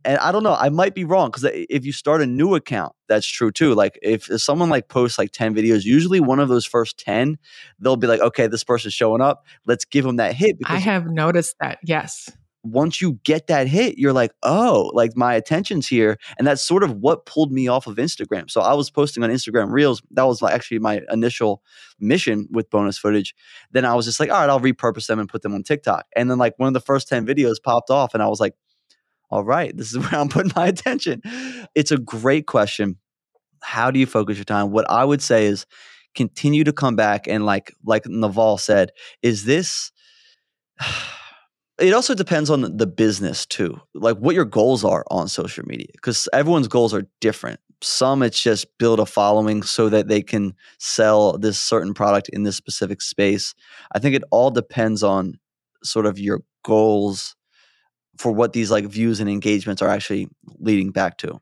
And I don't know, I might be wrong because eh, if you start a new account, that's true too. Like if, if someone like posts like ten videos, usually one of those first ten, they'll be like, "Okay, this person's showing up. Let's give them that hit." I have noticed that. Yes once you get that hit, you're like, oh, like my attention's here. And that's sort of what pulled me off of Instagram. So I was posting on Instagram Reels. That was actually my initial mission with bonus footage. Then I was just like, all right, I'll repurpose them and put them on TikTok. And then like one of the first 10 videos popped off and I was like, all right, this is where I'm putting my attention. It's a great question. How do you focus your time? What I would say is continue to come back and like like Naval said, is this it also depends on the business too like what your goals are on social media because everyone's goals are different. Some it's just build a following so that they can sell this certain product in this specific space. I think it all depends on sort of your goals for what these like views and engagements are actually leading back to.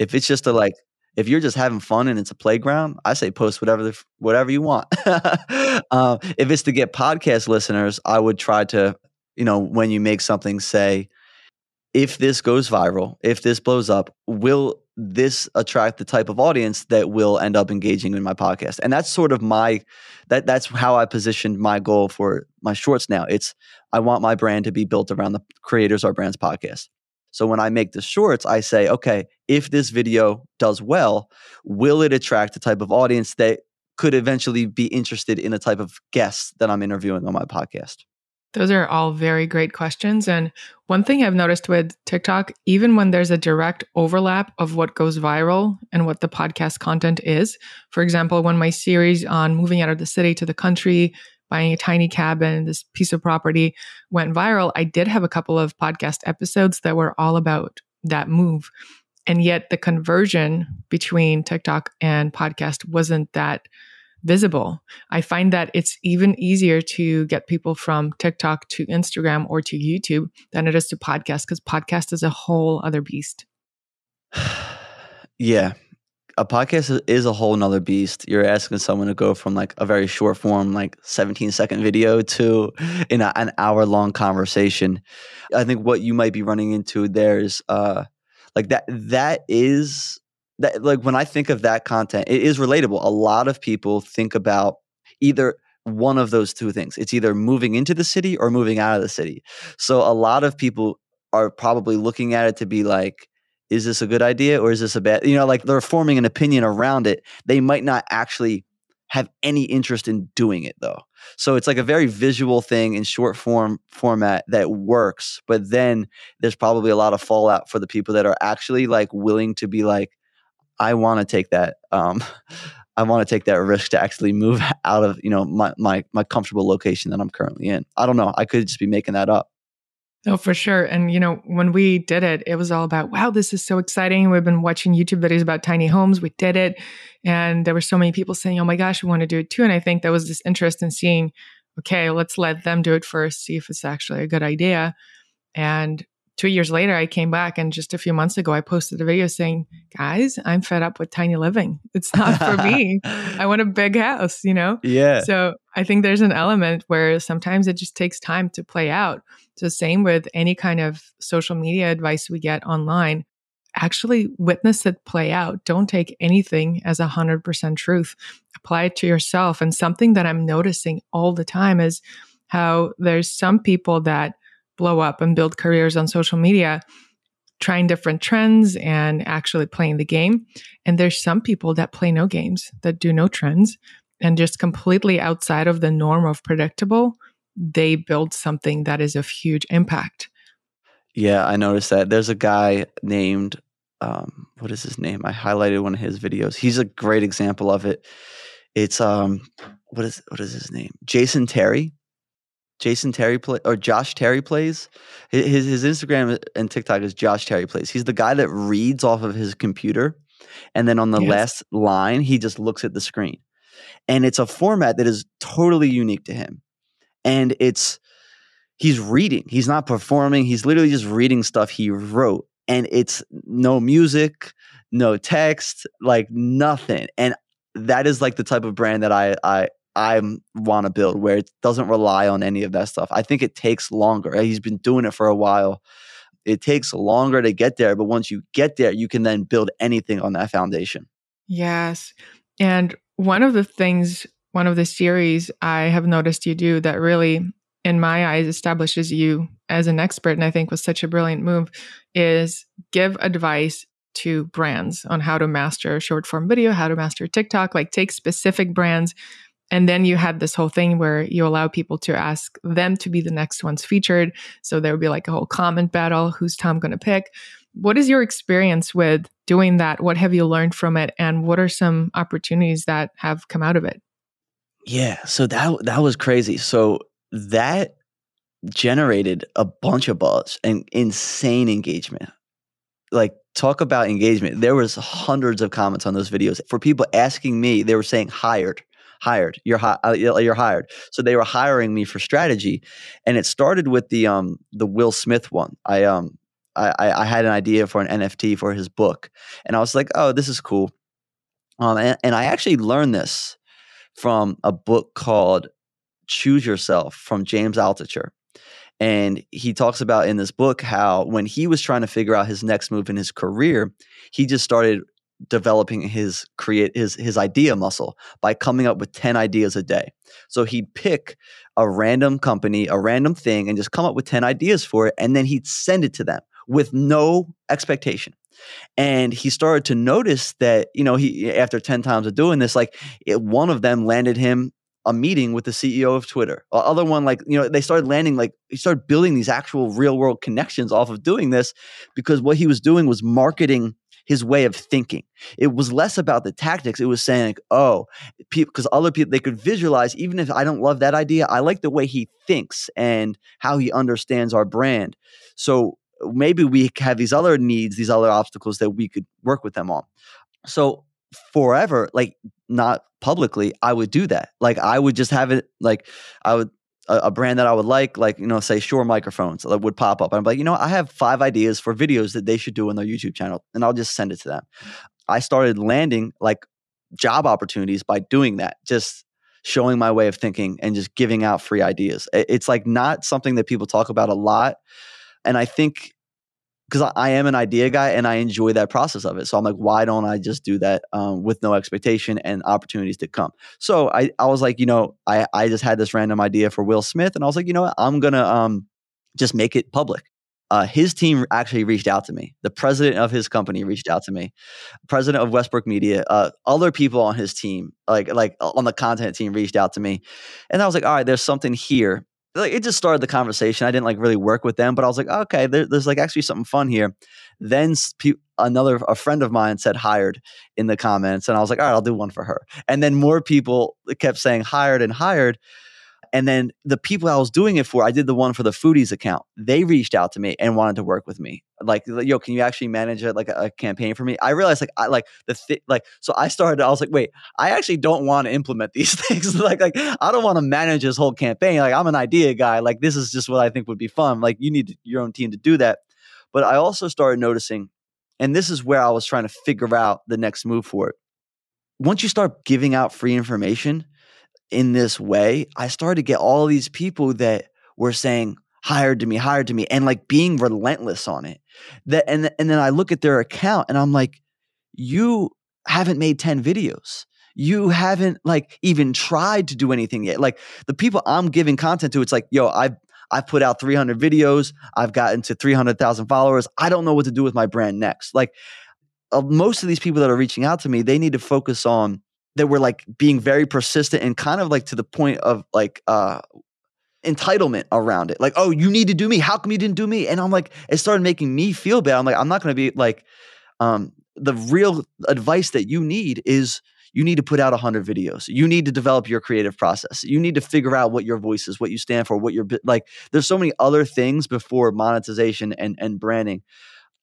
If it's just a like if you're just having fun and it's a playground i say post whatever the, whatever you want. Uh, if it's to get podcast listeners i would try to you know, when you make something say, if this goes viral, if this blows up, will this attract the type of audience that will end up engaging in my podcast? And that's sort of my that that's how i positioned my goal for my shorts now. It's i want my brand to be built around the creators our brands podcast. So when i make the shorts i say okay if this video does well will it attract the type of audience that could eventually be interested in the type of guests that i'm interviewing on my podcast those are all very great questions. And one thing I've noticed with TikTok, even when there's a direct overlap of what goes viral and what the podcast content is, for example, when my series on moving out of the city to the country, buying a tiny cabin, this piece of property went viral, I did have a couple of podcast episodes that were all about that move. And yet the conversion between TikTok and podcast wasn't that visible. I find that it's even easier to get people from TikTok to Instagram or to YouTube than it is to podcast because podcast is a whole other beast. yeah. A podcast is a whole nother beast. You're asking someone to go from like a very short form, like 17 second video to in a, an hour long conversation. I think what you might be running into there is uh like that that is that like when I think of that content, it is relatable. A lot of people think about either one of those two things. It's either moving into the city or moving out of the city. So a lot of people are probably looking at it to be like, is this a good idea or is this a bad? You know, like they're forming an opinion around it. They might not actually have any interest in doing it though. So it's like a very visual thing in short form format that works, but then there's probably a lot of fallout for the people that are actually like willing to be like, I want to take that. Um, I want to take that risk to actually move out of you know my my my comfortable location that I'm currently in. I don't know. I could just be making that up. Oh, for sure. And, you know, when we did it, it was all about, wow, this is so exciting. We've been watching YouTube videos about tiny homes. We did it. And there were so many people saying, oh my gosh, we want to do it too. And I think there was this interest in seeing, okay, let's let them do it first, see if it's actually a good idea. And two years later, I came back and just a few months ago, I posted a video saying, guys, I'm fed up with tiny living. It's not for me. I want a big house, you know? Yeah. So I think there's an element where sometimes it just takes time to play out. So, same with any kind of social media advice we get online. Actually witness it play out. Don't take anything as a hundred percent truth. Apply it to yourself. And something that I'm noticing all the time is how there's some people that blow up and build careers on social media trying different trends and actually playing the game. And there's some people that play no games, that do no trends, and just completely outside of the norm of predictable, they build something that is of huge impact. Yeah, I noticed that. There's a guy named, um, what is his name? I highlighted one of his videos. He's a great example of it. It's um, what is what is his name? Jason Terry. Jason Terry play or Josh Terry plays. His his Instagram and TikTok is Josh Terry plays. He's the guy that reads off of his computer, and then on the yes. last line he just looks at the screen, and it's a format that is totally unique to him, and it's he's reading. He's not performing. He's literally just reading stuff he wrote, and it's no music, no text, like nothing, and that is like the type of brand that I I I want to build where it doesn't rely on any of that stuff. I think it takes longer. He's been doing it for a while. It takes longer to get there, but once you get there, you can then build anything on that foundation. Yes. And one of the things, one of the series I have noticed you do that really, in my eyes, establishes you as an expert, and I think was such a brilliant move, is give advice to brands on how to master short form video, how to master TikTok, like take specific brands and then you had this whole thing where you allow people to ask them to be the next ones featured. So there would be like a whole comment battle. Who's Tom going to pick? What is your experience with doing that? What have you learned from it? And what are some opportunities that have come out of it? Yeah. So that, that was crazy. So that generated a bunch of buzz and insane engagement. Like talk about engagement. There was hundreds of comments on those videos for people asking me, they were saying hired hired. You're hi- uh, you're hired. So they were hiring me for strategy, and it started with the um the Will Smith one. I um I I had an idea for an NFT for his book, and I was like, oh, this is cool. Um, and, and I actually learned this from a book called Choose Yourself from James Altucher. And he talks about in this book how when he was trying to figure out his next move in his career, he just started developing his create his his idea muscle by coming up with 10 ideas a day. So he'd pick a random company, a random thing and just come up with 10 ideas for it and then he'd send it to them with no expectation. And he started to notice that, you know, he after 10 times of doing this like it, one of them landed him a meeting with the CEO of Twitter. The other one, like, you know, they started landing, like, he started building these actual real world connections off of doing this because what he was doing was marketing his way of thinking. It was less about the tactics. It was saying, like, oh, because other people, they could visualize, even if I don't love that idea, I like the way he thinks and how he understands our brand. So maybe we have these other needs, these other obstacles that we could work with them on. So forever, like not publicly, I would do that. Like I would just have it like I would a, a, brand that I would like, like, you know, say Shure microphones that would pop up. I'm like, you know, I have five ideas for videos that they should do on their YouTube channel, and I'll just send it to them. I started landing like job opportunities by doing that, just showing my way of thinking and just giving out free ideas. It's like not something that people talk about a lot. And I think because I, am an idea guy and I enjoy that process of it. So I'm like, why don't I just do that um, with no expectation and opportunities to come? So I, I was like, you know, I, I just had this random idea for Will Smith and I was like, you know what, I'm going to um, just make it public. Uh, his team actually reached out to me. The president of his company reached out to me. President of Westbrook Media, uh, other people on his team, like like on the content team, reached out to me, and I was like, all right, there's something here like it just started the conversation. I didn't like really work with them, but I was like, okay, there, there's like actually something fun here. Then sp- another a friend of mine said hired in the comments, and I was like, all right, I'll do one for her. And then more people kept saying hired and hired. And then the people I was doing it for, I did the one for the foodies account. They reached out to me and wanted to work with me. Like, yo, can you actually manage a, like a, a campaign for me? I realized like I like the thi- like so I started. I was like, wait, I actually don't want to implement these things. like like I don't want to manage this whole campaign. Like I'm an idea guy. Like this is just what I think would be fun. Like you need your own team to do that. But I also started noticing, and this is where I was trying to figure out the next move for it. Once you start giving out free information, in this way, I started to get all these people that were saying, hired to me, hired to me, and like being relentless on it. That and and then I look at their account and I'm like, you haven't made 10 videos. You haven't like even tried to do anything yet. Like the people I'm giving content to, it's like, yo, I've I've put out 300 videos. I've gotten to 300,000 followers. I don't know what to do with my brand next. Like uh, most of these people that are reaching out to me, they need to focus on that were like being very persistent and kind of like to the point of like uh entitlement around it. Like, oh, you need to do me. How come you didn't do me? And I'm like, it started making me feel bad. I'm like, I'm not gonna be like um the real advice that you need is you need to put out 100 videos you need to develop your creative process you need to figure out what your voice is what you stand for what you're like there's so many other things before monetization and and branding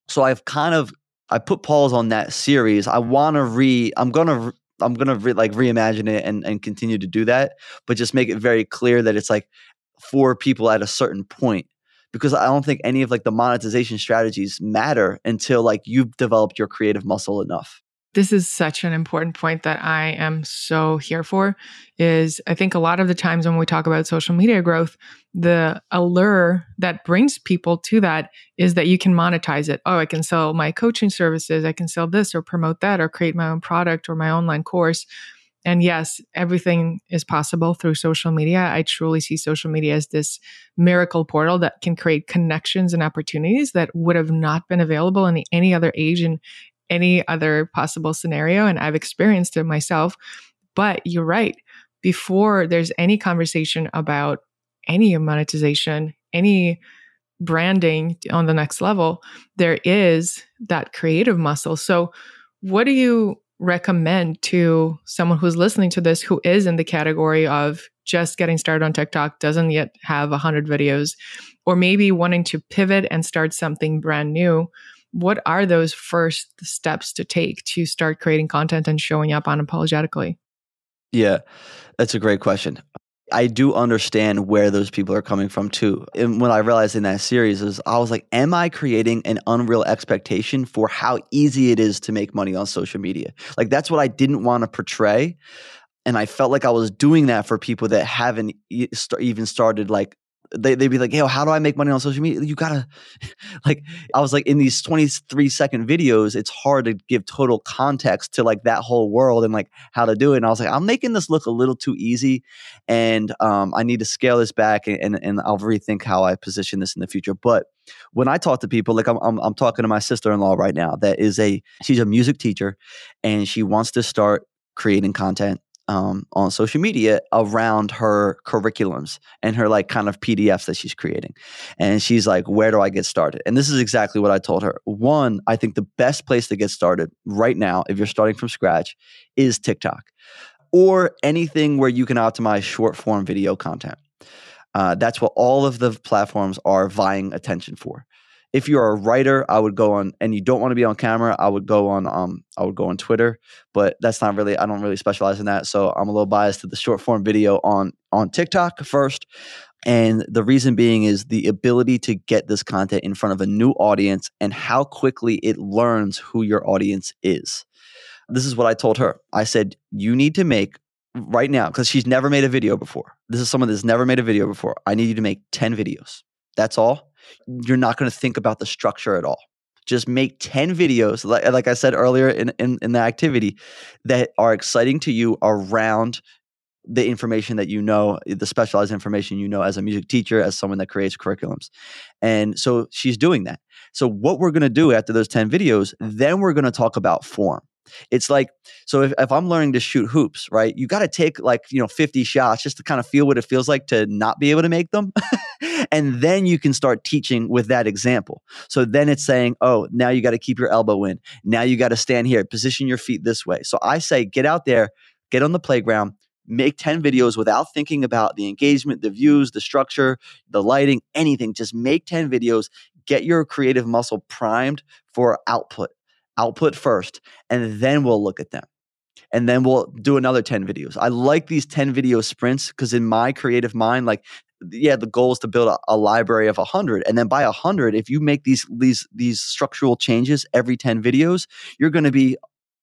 so i've kind of i put pause on that series i want to re i'm gonna I'm gonna re- like reimagine it and and continue to do that, but just make it very clear that it's like for people at a certain point because I don't think any of like the monetization strategies matter until like you've developed your creative muscle enough this is such an important point that I am so here for is I think a lot of the times when we talk about social media growth, the allure that brings people to that is that you can monetize it. Oh, I can sell my coaching services, I can sell this or promote that or create my own product or my online course. And yes, everything is possible through social media. I truly see social media as this miracle portal that can create connections and opportunities that would have not been available in any other age and any other possible scenario. And I've experienced it myself. But you're right. Before there's any conversation about any monetization, any branding on the next level, there is that creative muscle. So, what do you recommend to someone who's listening to this who is in the category of just getting started on TikTok, doesn't yet have 100 videos, or maybe wanting to pivot and start something brand new? What are those first steps to take to start creating content and showing up unapologetically? Yeah, that's a great question. I do understand where those people are coming from too. And when I realized in that series is I was like, am I creating an unreal expectation for how easy it is to make money on social media? Like that's what I didn't want to portray. And I felt like I was doing that for people that haven't even started like they, they'd be like, yo, how do I make money on social media? You gotta, like, I was like, in these 23 second videos, it's hard to give total context to like that whole world and like how to do it. And I was like, I'm making this look a little too easy. And um, I need to scale this back and, and, and I'll rethink how I position this in the future. But when I talk to people, like I'm, I'm, I'm talking to my sister in law right now, that is a, she's a music teacher and she wants to start creating content um, on social media around her curriculums and her like kind of PDFs that she's creating. And she's like, where do I get started? And this is exactly what I told her. One, I think the best place to get started right now, if you're starting from scratch, is TikTok or anything where you can optimize short form video content. Uh, that's what all of the platforms are vying attention for if you're a writer, I would go on, and you don't want to be on camera, I would go on, um, I would go on Twitter, but that's not really, I don't really specialize in that, so I'm a little biased to the short form video on on TikTok first, and the reason being is the ability to get this content in front of a new audience and how quickly it learns who your audience is. This is what I told her. I said, you need to make right now because she's never made a video before. This is someone that's never made a video before. I need you to make 10 videos. That's all you're not going to think about the structure at all. Just make 10 videos, like, like I said earlier in, in, in the activity, that are exciting to you around the information that you know, eh, the specialized information you know as a music teacher, as someone that creates curriculums. And so she's doing that. So, what we're going to do after those 10 videos, then we're going to talk about form. It's like, so if, if I'm learning to shoot hoops, right, you got to take like, you know, 50 shots just to kind of feel what it feels like to not be able to make them. and then you can start teaching with that example. So then it's saying, oh, now you got to keep your elbow in. Now you got to stand here, position your feet this way. So I say, get out there, get on the playground, make 10 videos without thinking about the engagement, the views, the structure, the lighting, anything. Just make 10 videos, get your creative muscle primed for output output first, and then we'll look at them. And then we'll do another 10 videos. I like these 10 video sprints because in my creative mind, like, yeah, the goal is to build a, a library of 100. And then by 100, if you make these, these, these structural changes every 10 videos, you're going to be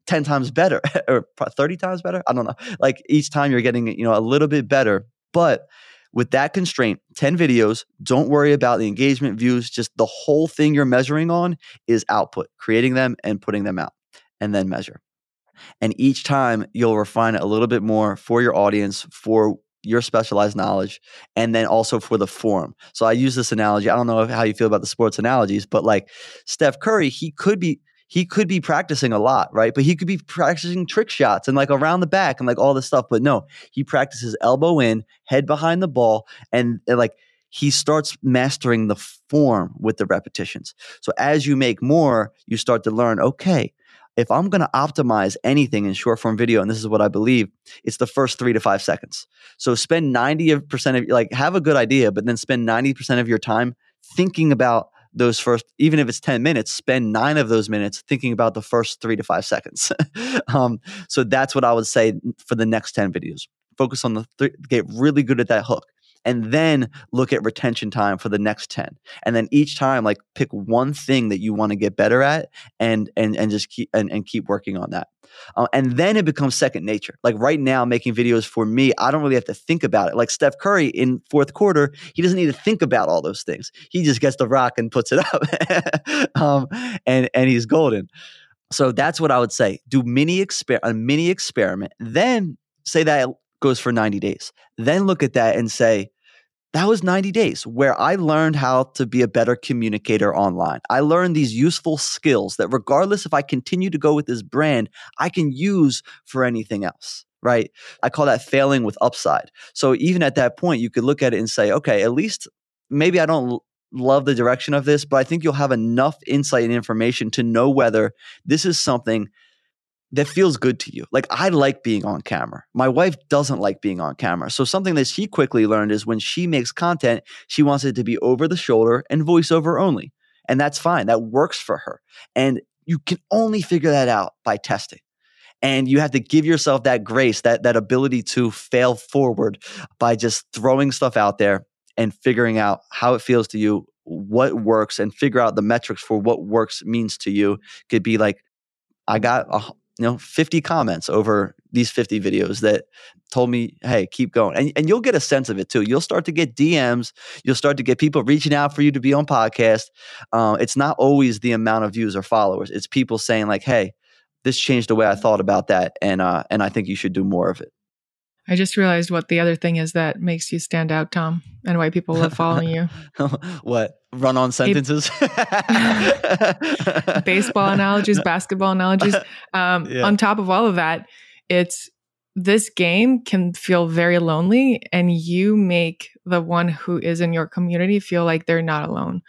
10 times better or 30 times better. I don't know. Like each time you're getting, you know, a little bit better. But with that constraint, 10 videos, don't worry about the engagement views. Just the whole thing you're measuring on is output, creating them and putting them out, and then measure. And each time you'll refine it a little bit more for your audience, for your specialized knowledge, and then also for the form. So I use this analogy. I don't know how you feel about the sports analogies, but like Steph Curry, he could be he could be practicing a lot, right? But he could be practicing trick shots and like around the back and like all this stuff. But no, he practices elbow in, head behind the ball, and, and like he starts mastering the form with the repetitions. So as you make more, you start to learn, okay, if I'm going to optimize anything in short form video, and this is what I believe, it's the first three to five seconds. So spend 90% of, like, have a good idea, but then spend 90% of your time thinking about those first, even if it's 10 minutes, spend nine of those minutes thinking about the first three to five seconds. um, so that's what I would say for the next 10 videos. Focus on the, th- get really good at that hook and then look at retention time for the next 10 and then each time like pick one thing that you want to get better at and and and just keep and, and keep working on that. Uh, and then it becomes second nature. Like right now making videos for me i don't really have to think about it. Like steph curry in fourth quarter he doesn't need to think about all those things. He just gets the rock and puts it up um, and and he's golden. So that's what i would say. Do mini exper- a mini experiment then say that goes for 90 days. Then look at that and say, that was 90 days where I learned how to be a better communicator online. I learned these useful skills that, regardless if I continue to go with this brand, I can use for anything else, right? I call that failing with upside. So, even at that point, you could look at it and say, okay, at least maybe I don't love the direction of this, but I think you'll have enough insight and information to know whether this is something that feels good to you. Like I like being on camera. My wife doesn't like being on camera. So something that she quickly learned is when she makes content, she wants it to be over the shoulder and voiceover only. And that's fine. That works for her. And you can only figure that out by testing. And you have to give yourself that grace, that that ability to fail forward by just throwing stuff out there and figuring out how it feels to you, what works, and figure out the metrics for what works means to you. Could be like I got you know 50 comments over these 50 videos that told me hey keep going. And, and you'll get a sense of it too. You'll start to get dms you'll start to get people reaching out for you to be on podcast uh, it's not always the amount of views or followers. It's people saying like hey this changed the way i thought about that and uh, and i think you should do more of it I just realized what the other thing is that makes you stand out, Tom, and why people love following you. what? Run on sentences? Baseball analogies, basketball analogies. Um, yeah. On top of all of that, it's this game can feel very lonely, and you make the one who is in your community feel like they're not alone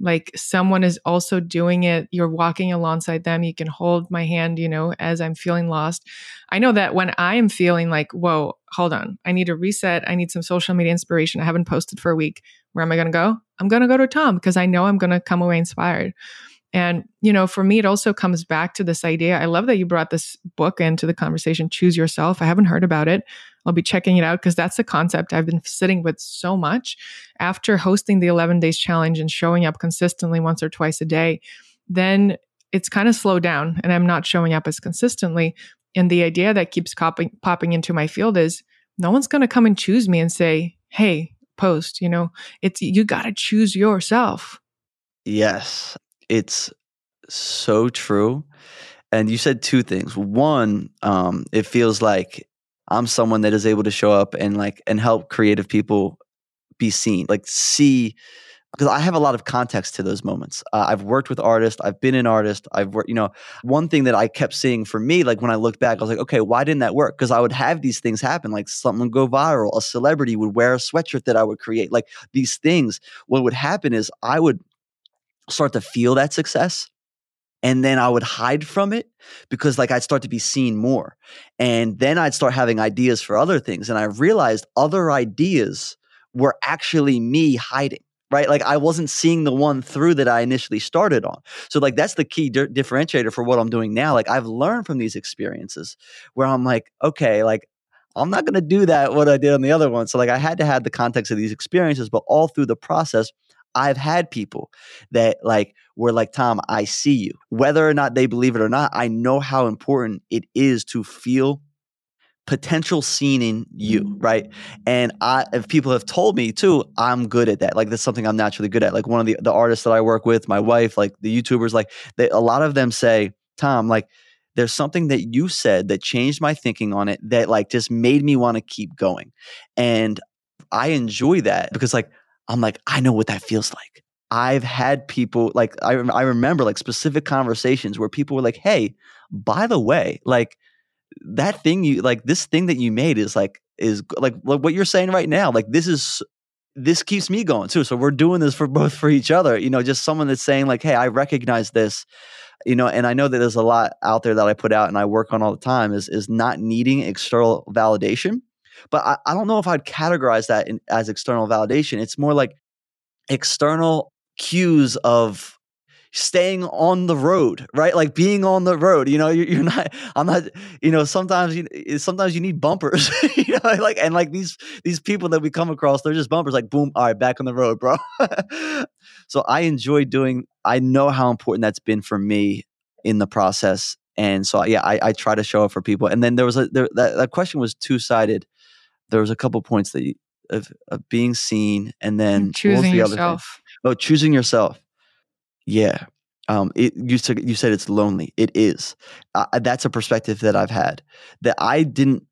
like someone is also doing it you're walking alongside them you can hold my hand you know as i'm feeling lost i know that when i am feeling like whoa hold on i need a reset i need some social media inspiration i haven't posted for a week where am i going to go i'm going to go to tom because i know i'm going to come away inspired and, you know, for me, it also comes back to this idea. I love that you brought this book into the conversation, Choose Yourself. I haven't heard about it. I'll be checking it out because that's a concept I've been sitting with so much after hosting the 11 days challenge and showing up consistently once or twice a day. Then it's kind of slowed down and I'm not showing up as consistently. And the idea that keeps popping, popping into my field is no one's going to come and choose me and say, hey, post, you know, it's you got to choose yourself. Yes. It's so true. And you said two things. One, um, it feels like I'm someone that is able to show up and like and help creative people be seen, like see because I have a lot of context to those moments. Uh, I've worked with artists, I've been an artist, I've worked, you know, one thing that I kept seeing for me, like when I looked back, I was like, okay, why didn't that work? Because I would have these things happen, like something go viral, a celebrity would wear a sweatshirt that I would create, like these things. What would happen is I would start to feel that success and then I would hide from it because like I'd start to be seen more. And then I'd start having ideas for other things and I realized other ideas were actually me hiding. Right. Like I wasn't seeing the one through that I initially started on. So, like, that's the key di- differentiator for what I'm doing now. Like, I've learned from these experiences where I'm like, okay, like, I'm not going to do that what I did on the other one. So, like, I had to have the context of these experiences, but all through the process, I've had people that like were like, Tom, I see you. Whether or not they believe it or not, I know how important it is to feel potential seen in you, right? Mm. And I if people have told me too, I'm good at that. Like that's something I'm naturally good at. Like one of the, the artists that I work with, my wife, like the YouTubers, like they, a lot of them say, Tom, like there's something that you said that changed my thinking on it that like just made me want to keep going. And I enjoy that because like I'm like, I know what that feels like. I've had people like I I remember like specific conversations where people were like, "Hey, by the way, like that thing you like this thing that you made is like is like, like what you're saying right now. Like this is this keeps me going too. So we're doing this for both for each other. You know, just someone that's saying like, "Hey, I recognize this." You know, and I know that there's a lot out there that I put out and I work on all the time is is not needing external validation but I, I don't know if I'd categorize that in, as external validation. It's more like external cues of staying on the road, right? Like being on the road. You know, you're, you're not. I'm not. You know, sometimes you eh, sometimes you need bumpers. you know, like and like these these people that we come across, they're just bumpers. Like boom, all right, back on the road, bro. so I enjoy doing. I know how important that's been for me in the process, and so yeah, I, I try to show up for people. And then there was a there, that that question was two sided there was a couple points that you, of, of being seen and then choosing the yourself. Oh, choosing yourself. Yeah. Um, it, you, said, you said it's lonely. It is. Uh, that's a perspective that I've had that I didn't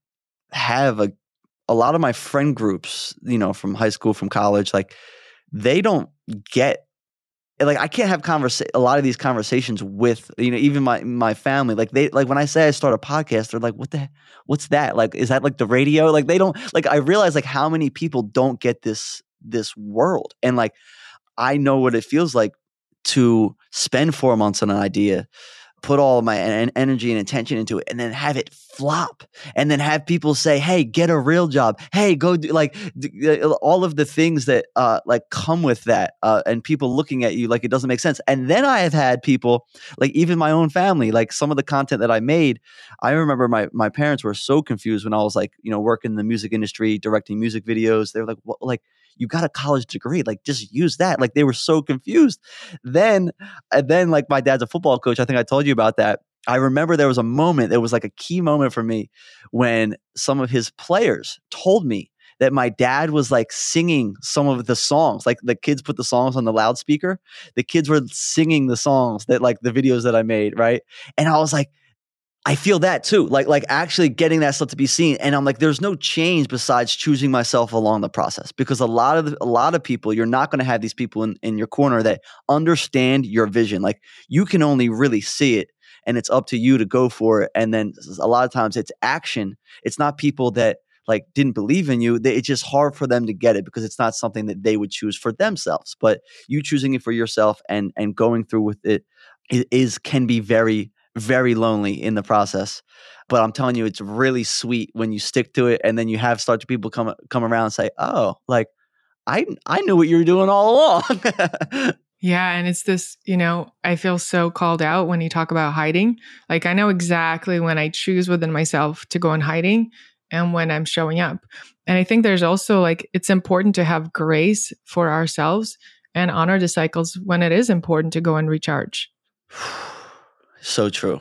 have a, a lot of my friend groups, you know, from high school, from college, like they don't get like I can't have conversa- a lot of these conversations with you know even my my family like they like when I say I start a podcast they're like what the what's that? Like is that like the radio? Like they don't like I realize like how many people don't get this this world and like I know what it feels like to spend 4 months on an idea put all my en- energy and attention into it and then have it flop and then have people say hey get a real job. Hey go do like d- uh, all of the things that uh like come with that uh and people looking at you like it doesn't make sense. And then i have had people like even my own family like some of the content that i made i remember my my parents were so confused when i was like you know working in the music industry directing music videos. They were like what like you got a college degree like just use that like they were so confused then and then like my dad's a football coach i think i told you about that I remember there was a moment, there was like a key moment for me when some of his players told me that my dad was like singing some of the songs. Like the kids put the songs on the loudspeaker. The kids were singing the songs that like the videos that I made, right? And I was like, I feel that too. Like like actually getting that stuff to be seen. And I'm like, there's no change besides choosing myself along the process. Because a lot of a lot of people, you're not going to have these people in, in your corner that understand your vision. Like you can only really see it and it's up to you to go for it. And then a lot of times it's action. It's not people that like didn't believe in you. It's just hard for them to get it because it's not something that they would choose for themselves. But you choosing it for yourself and and going through with it is can be very very lonely in the process. But I'm telling you, it's really sweet when you stick to it, and then you have start to people come come around and say, "Oh, like I I knew what you were doing all along." yeah, and it's this, you know, I feel so called out when you talk about hiding. Like I know exactly when I choose within myself to go in hiding and when I'm showing up. And I think there's also like it's important to have grace for ourselves and honor the cycles when it is important to go and recharge. So true.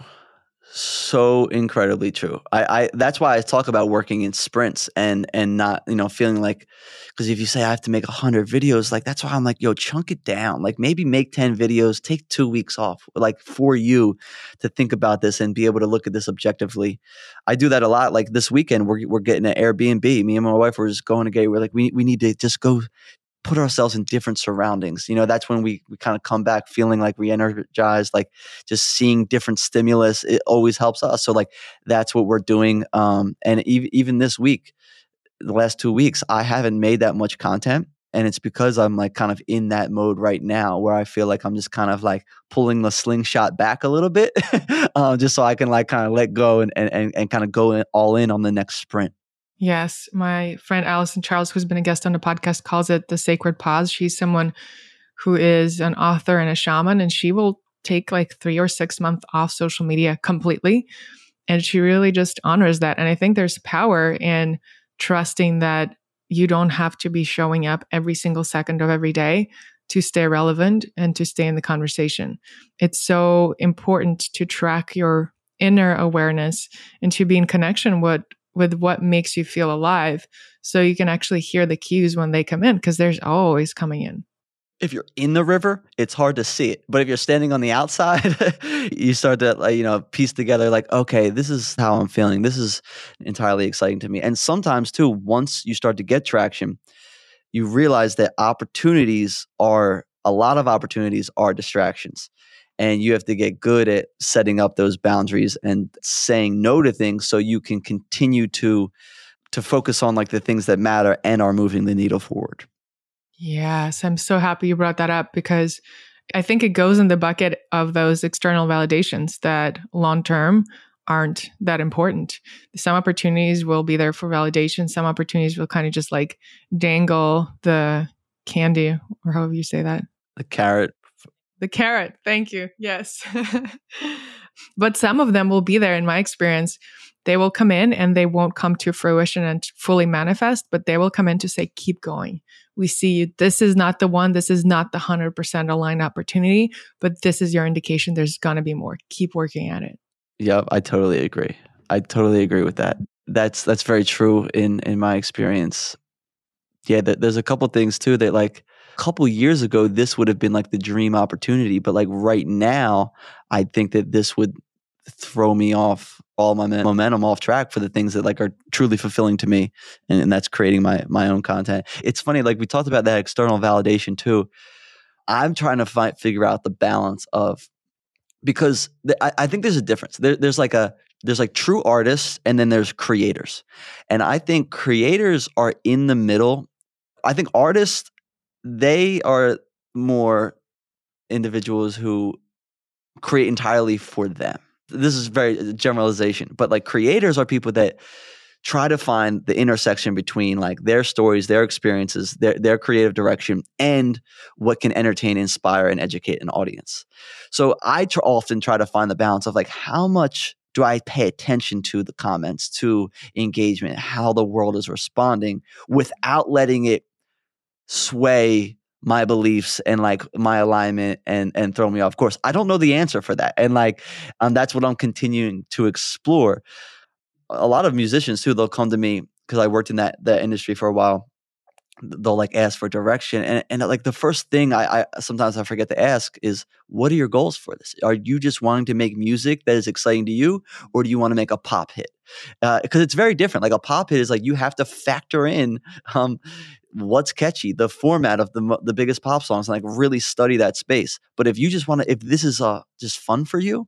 So incredibly true. I, I that's why I talk about working in sprints and and not, you know, feeling like because if you say I have to make 100 videos, like that's why I'm like, yo, chunk it down. Like maybe make 10 videos, take 2 weeks off like for you to think about this and be able to look at this objectively. I do that a lot. Like this weekend we're we're getting an Airbnb. Me and my wife were just going to get we're like we we need to just go put ourselves in different surroundings. You know, that's when we, we kind of come back feeling like re-energized, like just seeing different stimulus. It always helps us. So like that's what we're doing. Um, and even even this week, the last two weeks, I haven't made that much content. And it's because I'm like kind of in that mode right now where I feel like I'm just kind of like pulling the slingshot back a little bit, uh, just so I can like kind of let go and, and, and kind of go in, all in on the next sprint. Yes. My friend Allison Charles, who's been a guest on the podcast, calls it the sacred pause. She's someone who is an author and a shaman, and she will take like three or six months off social media completely. And she really just honors that. And I think there's power in trusting that you don't have to be showing up every single second of every day to stay relevant and to stay in the conversation. It's so important to track your inner awareness and to be in connection with with what makes you feel alive so you can actually hear the cues when they come in because there's always coming in. If you're in the river it's hard to see it but if you're standing on the outside you start to like, you know piece together like okay this is how i'm feeling. This is entirely exciting to me. And sometimes too once you start to get traction you realize that opportunities are a lot of opportunities are distractions and you have to get good at setting up those boundaries and saying no to things so you can continue to to focus on like the things that matter and are moving the needle forward. Yes i'm so happy you brought that up because i think it goes in the bucket of those external validations that long term aren't that important. Some opportunities will be there for validation. Some opportunities will kind of just like dangle the candy or however you say that. The carrot the carrot. Thank you. Yes. but some of them will be there in my experience. They will come in and they won't come to fruition and fully manifest, but they will come in to say, keep going. We see you. This is not the one. This is not the 100% aligned opportunity, but this is your indication there's going to be more. Keep working at it. Yep. I totally agree. I totally agree with that. That's, that's very true in, in my experience. Yeah. Th- there's a couple things too that like, couple years ago this would have been like the dream opportunity but like right now i think that this would throw me off all my momentum off track for the things that like are truly fulfilling to me and, and that's creating my my own content. It's funny like we talked about that external validation too. I'm trying to find figure out the balance of because th- I, I, think there's a difference. There, there's like a there's like true artists and then there's creators. And i think creators are in the middle. I think artists they are more individuals who create entirely for them. This is very uh, generalization, but like creators are people that try to find the intersection between like their stories, their experiences, their their creative direction, and what can entertain, inspire, and educate an audience. So I tr- often try to find the balance of like how much do I pay attention to the comments, to engagement, how the world is responding, without letting it sway my beliefs and like my alignment and and throw me off course. I don't know the answer for that and like um, that's what i'm continuing to explore. A lot of musicians too they'll come to me because i worked in that that industry for a while. They'll like ask for direction and, and like the first thing I, I sometimes i forget to ask is what are your goals for this? Are you just wanting to make music that is exciting to you or do you want to make a pop hit? Because uh, it's very different. Like a pop hit is like you have to factor in um, what's catchy the format of the the biggest pop songs and like really study that space but if you just want to if this is uh just fun for you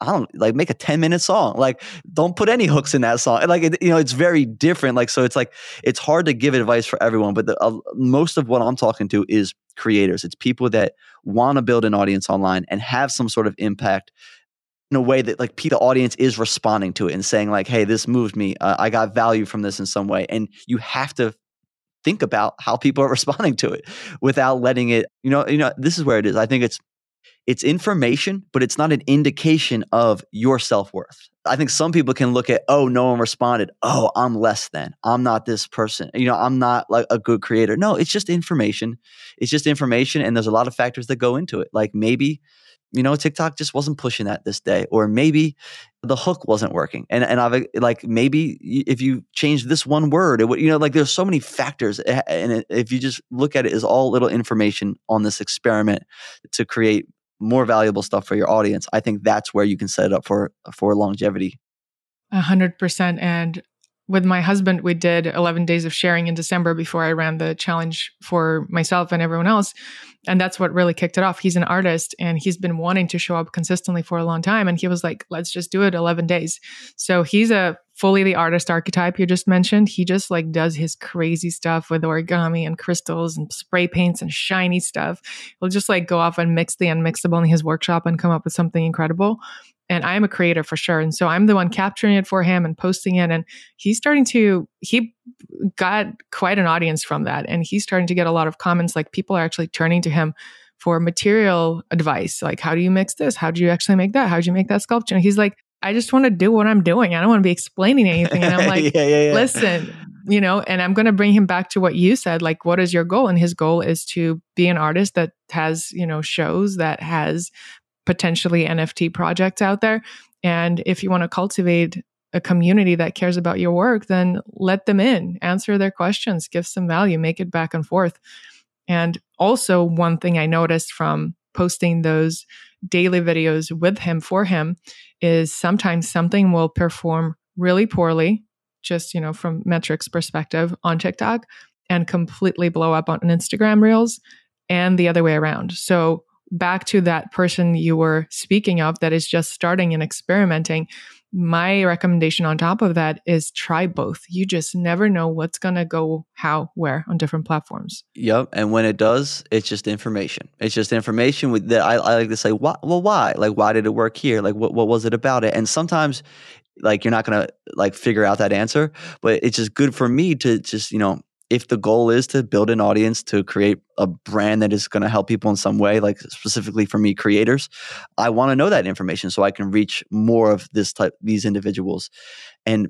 I don't like make a 10 minute song. Like, don't put any hooks in that song. Like, it, you know, it's very different. Like, so it's like, it's hard to give advice for everyone, but the, uh, most of what I'm talking to is creators. It's people that want to build an audience online and have some sort of impact in a way that like the audience is responding to it and saying like, Hey, this moved me. Uh, I got value from this in some way. And you have to think about how people are responding to it without letting it, you know, you know, this is where it is. I think it's it's information, but it's not an indication of your self worth. I think some people can look at, oh, no one responded. Oh, I'm less than. I'm not this person. You know, I'm not like a good creator. No, it's just information. It's just information. And there's a lot of factors that go into it. Like maybe, you know, TikTok just wasn't pushing that this day, or maybe the hook wasn't working. And and I've like maybe if you change this one word, it would, you know, like there's so many factors. Eh, and if you just look at it as all little information on this experiment to create more valuable stuff for your audience, I think that's where you can set it up for for longevity. A hundred percent. And with my husband, we did 11 days of sharing in December before I ran the challenge for myself and everyone else. And that's what really kicked it off. He's an artist and he's been wanting to show up consistently for a long time. And he was like, let's just do it 11 days. So he's a fully the artist archetype you just mentioned. He just like does his crazy stuff with origami and crystals and spray paints and shiny stuff. He'll just like go off and mix the unmixable in his workshop and come up with something incredible. And I'm a creator for sure. And so I'm the one capturing it for him and posting it. And he's starting to, he got quite an audience from that. And he's starting to get a lot of comments like people are actually turning to him for material advice. Like, how do you mix this? How do you actually make that? How do you make that sculpture? And he's like, I just want to do what I'm doing. I don't want to be explaining anything. And I'm like, yeah, yeah, yeah. listen, you know, and I'm going to bring him back to what you said. Like, what is your goal? And his goal is to be an artist that has, you know, shows that has potentially NFT projects out there. And if you want to cultivate a community that cares about your work, then let them in, answer their questions, give some value, make it back and forth. And also, one thing I noticed from posting those daily videos with him for him is sometimes something will perform really poorly, just, you know, from metrics perspective on TikTok and completely blow up on Instagram Reels and the other way around. So, back to that person you were speaking of that is just starting and experimenting my recommendation on top of that is try both. You just never know what's going to go how, where on different platforms. Yep. And when it does, it's just information. It's just information with that I, I like to say, why, well, why? Like, why did it work here? Like, what, what was it about it? And sometimes, like, you're not going to like figure out that answer, but it's just good for me to just, you know, if the goal is to build an audience to create a brand that is going to help people in some way like specifically for me creators i want to know that information so i can reach more of this type these individuals and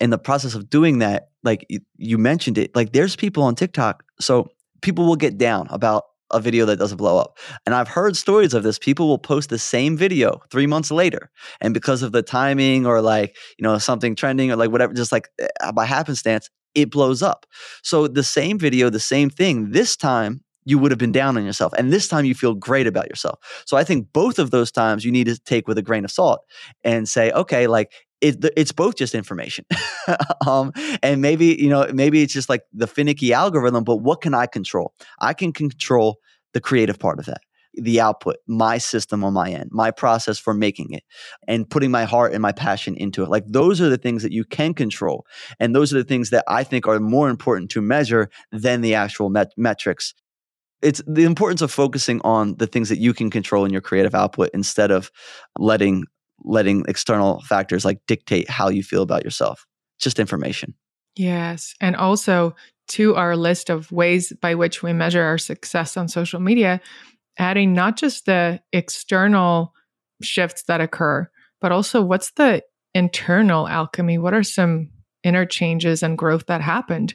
in the process of doing that like you mentioned it like there's people on tiktok so people will get down about a video that doesn't blow up. And I've heard stories of this. People will post the same video three months later. And because of the timing or like, you know, something trending or like whatever, just like eh, by happenstance, it blows up. So the same video, the same thing, this time you would have been down on yourself. And this time you feel great about yourself. So I think both of those times you need to take with a grain of salt and say, okay, like it, it's both just information. um, and maybe, you know, maybe it's just like the finicky algorithm, but what can I control? I can control the creative part of that the output, my system on my end, my process for making it, and putting my heart and my passion into it. Like those are the things that you can control. And those are the things that I think are more important to measure than the actual met- metrics. It's the importance of focusing on the things that you can control in your creative output instead of letting letting external factors like dictate how you feel about yourself. Just information. Yes. And also to our list of ways by which we measure our success on social media, adding not just the external shifts that occur, but also what's the internal alchemy? What are some inner changes and growth that happened?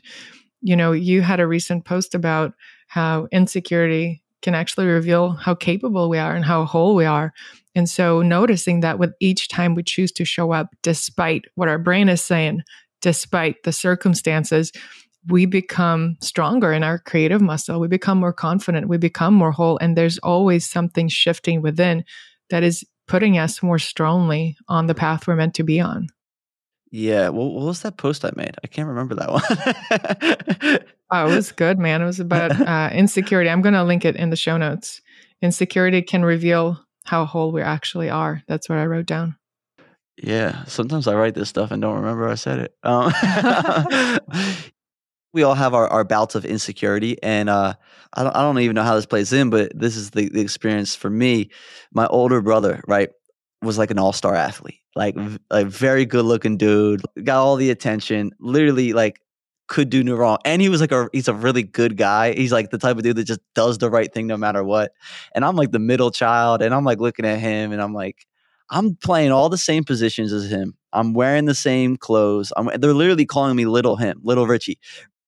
You know, you had a recent post about how insecurity can actually reveal how capable we are and how whole we are. And so noticing that with each time we choose to show up, despite what our brain is saying, despite the circumstances, we become stronger in our creative muscle. We become more confident. We become more whole. And there's always something shifting within that is putting us more strongly on the path we're meant to be on. Yeah. Well, what was that post I made? I can't remember that one. oh, it was good, man. It was about uh, insecurity. I'm going to link it in the show notes. Insecurity can reveal how whole we actually are. That's what I wrote down. Yeah. Sometimes I write this stuff and don't remember I said it. Um, we all have our, our bouts of insecurity and uh, I, don't, I don't even know how this plays in but this is the, the experience for me. My older brother right was like an all-star athlete like a very good looking dude got all the attention literally like could do no wrong and he was like a he's a really good guy he's like the type of dude that just does the right thing no matter what and i'm like the middle child and i'm like looking at him and i'm like i'm playing all the same positions as him i'm wearing the same clothes I'm, they're literally calling me little him little richie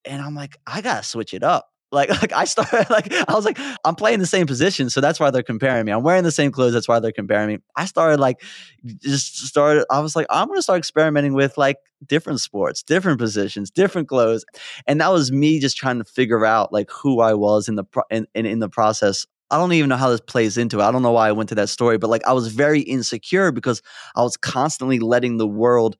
and I'm like, I gotta switch it up. Like, like I started like I was like, I'm playing the same position, so that's why they're comparing me. I'm wearing the same clothes, that's why they're comparing me. I started like just started. I was like, I'm gonna start experimenting with like different sports, different positions, different clothes, and that was me just trying to figure out like who I was in the pro- in, in, in the process. I don't even know how this plays into it. I don't know why I went to that story, but like I was very insecure because I was constantly letting the world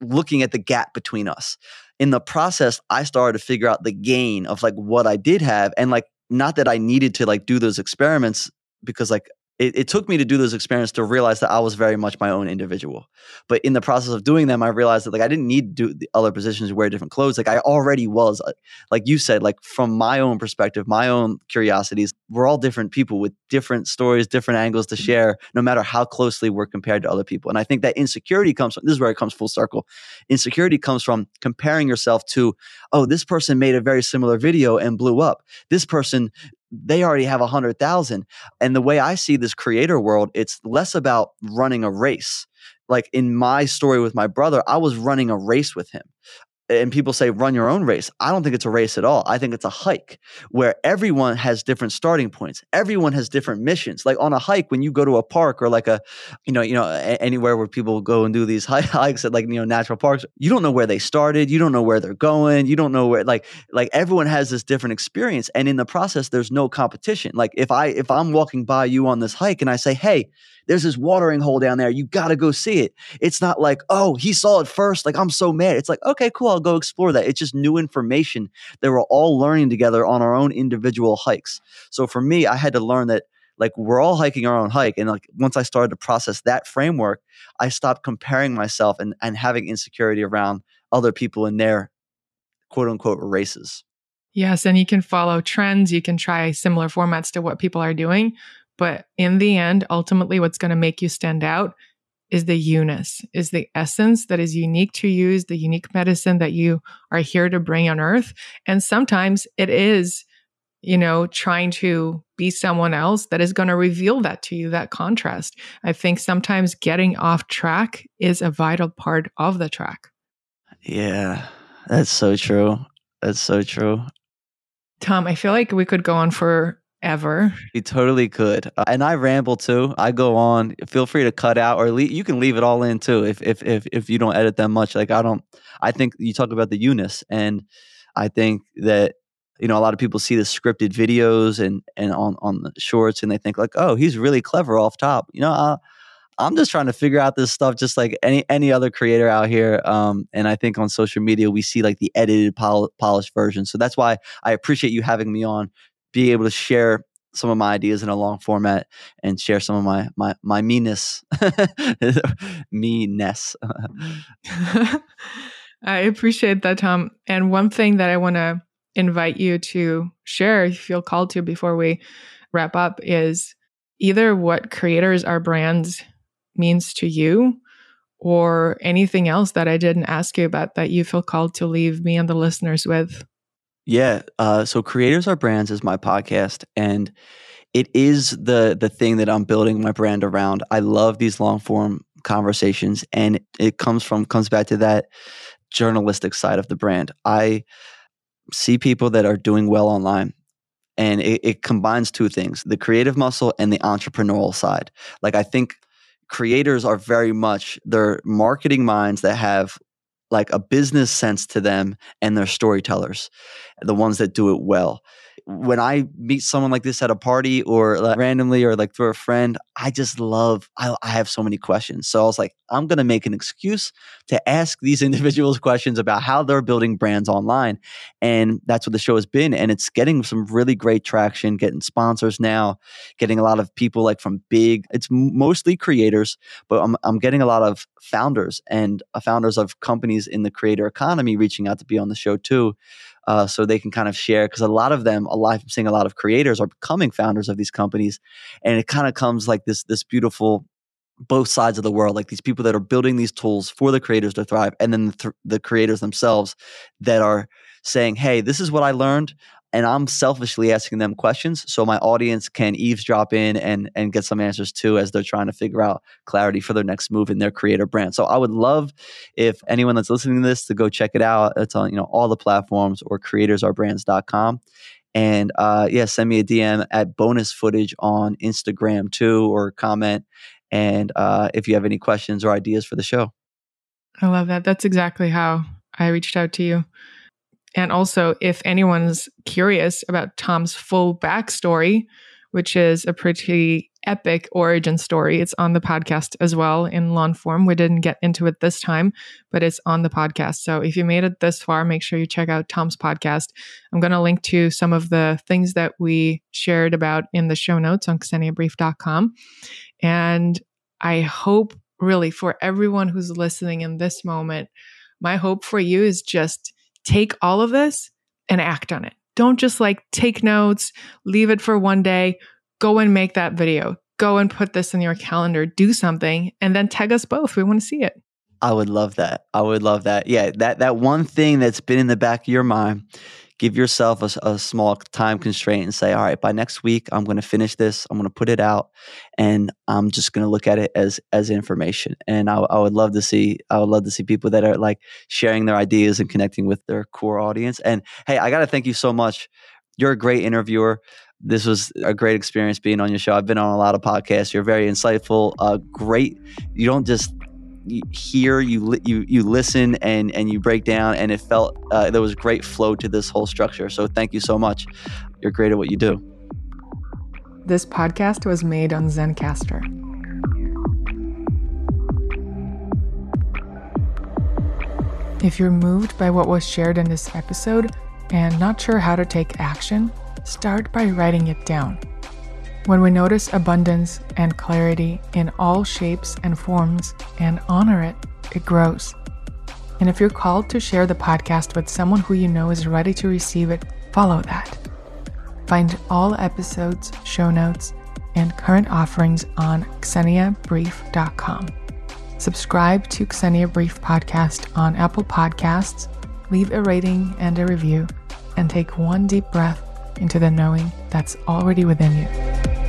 looking at the gap between us in the process, I started to figure out the gain of like what I did have. And like, not that I needed to like do those experiments because like it, it, took me to do those experiments to realize that I was very much my own individual. But in the process of doing them, I realized that like I didn't need to do the other positions, wear different clothes. Like I already was, uh, like you said, like from my own perspective, my own curiosities. We're all different people with different stories, different angles to mm-hmm. share, no matter how closely we're compared to other people. And I think that insecurity comes from this is where it comes full circle. Insecurity comes from comparing yourself to, oh, this person made a very similar video and blew up. This person they already have a hundred thousand. And the way I see this creator world, it's less about running a race. Like in my story with my brother, I was running a race with him and people say run your own race. I don't think it's a race at all. I think it's a hike where everyone has different starting points. Everyone has different missions. Like on a hike, when you go to a park or like a, you know, you know, anywhere where people go and do these hikes at like you know natural parks, you don't know where they started. You don't know where they're going. You don't know where like like everyone has this different experience, and in the process, there's no competition. Like if I if I'm walking by you on this hike and I say, hey there's this watering hole down there. You got to go see it. It's not like, oh, he saw it first. Like, I'm so mad. It's like, okay, cool. Go explore that. It's just new information that we're all learning together on our own individual hikes. So for me, I had to learn that like we're all hiking our own hike and like once i started to process that framework i stopped comparing myself and, and having insecurity around other people in their quote unquote races yes and you can follow trends you can try similar formats to what people are doing but in the end, ultimately, what's going to make you stand out is the you-ness, is the essence that is unique to you, is the unique medicine that you are here to bring on earth. And sometimes it is, you know, trying to be someone else that is going to reveal that to you, that contrast. I think sometimes getting off track is a vital part of the track. Yeah, that's so true. That's so true. Tom, I feel like we could go on for ever. You totally could. Uh, and I ramble too. I go on. Feel free to cut out or you can leave it all in too if if if if you don't edit that much. Like I don't I think you talk about the you-ness and I think that you know a lot of people see the scripted videos and and on on the shorts and they think like, "Oh, he's really clever off top." You know, uh, I'm just trying to figure out this stuff just like any any other creator out here. Um, and I think on social media we see like the edited, pol- polished version. So that's why I appreciate you having me on be able to share some of my ideas in a long format and share some of my my my meanness meanness i appreciate that tom. And one thing that i want to invite you to share if you feel called to before we wrap up is either what creators our brands means to you or anything else that i didn't ask you about that you feel called to leave me and the listeners with yeah. Uh, so Creators Are Brands is my podcast, and it is the the thing that I'm building my brand around. I love these long form conversations, and it comes from comes back to that journalistic side of the brand. I see people that are doing well online, and it, it combines two things the creative muscle and the entrepreneurial side like i think creators are very much they're marketing minds that have like a business sense to them and they're storytellers the ones that do it well when I meet someone like this at a party or like randomly or like through a friend, I just love, I, I have so many questions. So I was like, I'm going to make an excuse to ask these individuals questions about how they're building brands online. And that's what the show has been. And it's getting some really great traction, getting sponsors now, getting a lot of people like from big, it's mostly creators, but I'm, I'm getting a lot of founders and uh, founders of companies in the creator economy reaching out to be on the show too uh, so they can kind of share because a lot of them, a lot I'm seeing a lot of creators are becoming founders of these companies, and it kind of comes like this this beautiful both sides of the world, like these people that are building these tools for the creators to thrive, and then the, th- the creators themselves that are saying, "Hey, this is what I learned and I'm selfishly asking them questions so my audience can eavesdrop in and and get some answers too as they're trying to figure out clarity for their next move in their creator brand. So I would love if anyone that's listening to this to go check it out. It's on you know all the platforms or creatorsarebrands.com. And uh, yeah, send me a DM at bonus footage on Instagram too, or comment. And uh, if you have any questions or ideas for the show, I love that. That's exactly how I reached out to you. And also, if anyone's curious about Tom's full backstory, which is a pretty epic origin story, it's on the podcast as well in long form. We didn't get into it this time, but it's on the podcast. So if you made it this far, make sure you check out Tom's podcast. I'm going to link to some of the things that we shared about in the show notes on kseniabrief.com. And I hope really for everyone who's listening in this moment, my hope for you is just take all of this and act on it. Don't just like take notes, leave it for one day, go and make that video, go and put this in your calendar, do something, and then tag us both. We want to see it. I would love that. I would love that. Yeah, that that one thing that's been in the back of your mind give yourself a, a, small time constraint and say, all right, by next week, I'm going to finish this. I'm going to put it out and I'm just going to look at it as, as information. And I, I would love to see, I would love to see people that are like sharing their ideas and connecting with their core audience. And hey, I got to thank you so much. You're a great interviewer. This was a great experience being on your show. I've been on a lot of podcasts. You're very insightful, uh, great. You don't just hear, you you you listen, and and you break down, and it felt uh, there was great flow to this whole structure. So thank you so much. You're great at what you do. This podcast was made on Zencastr. If you're moved by what was shared in this episode and not sure how to take action, start by writing it down. When we notice abundance and clarity in all shapes and forms and honor it, it grows. And if you're called to share the podcast with someone who you know is ready to receive it, follow that. Find all episodes, show notes, and current offerings on kseniabrief.com. Subscribe to Ksenia Brief Podcast on Apple Podcasts, leave a rating and a review, and take one deep breath into the knowing that's already within you.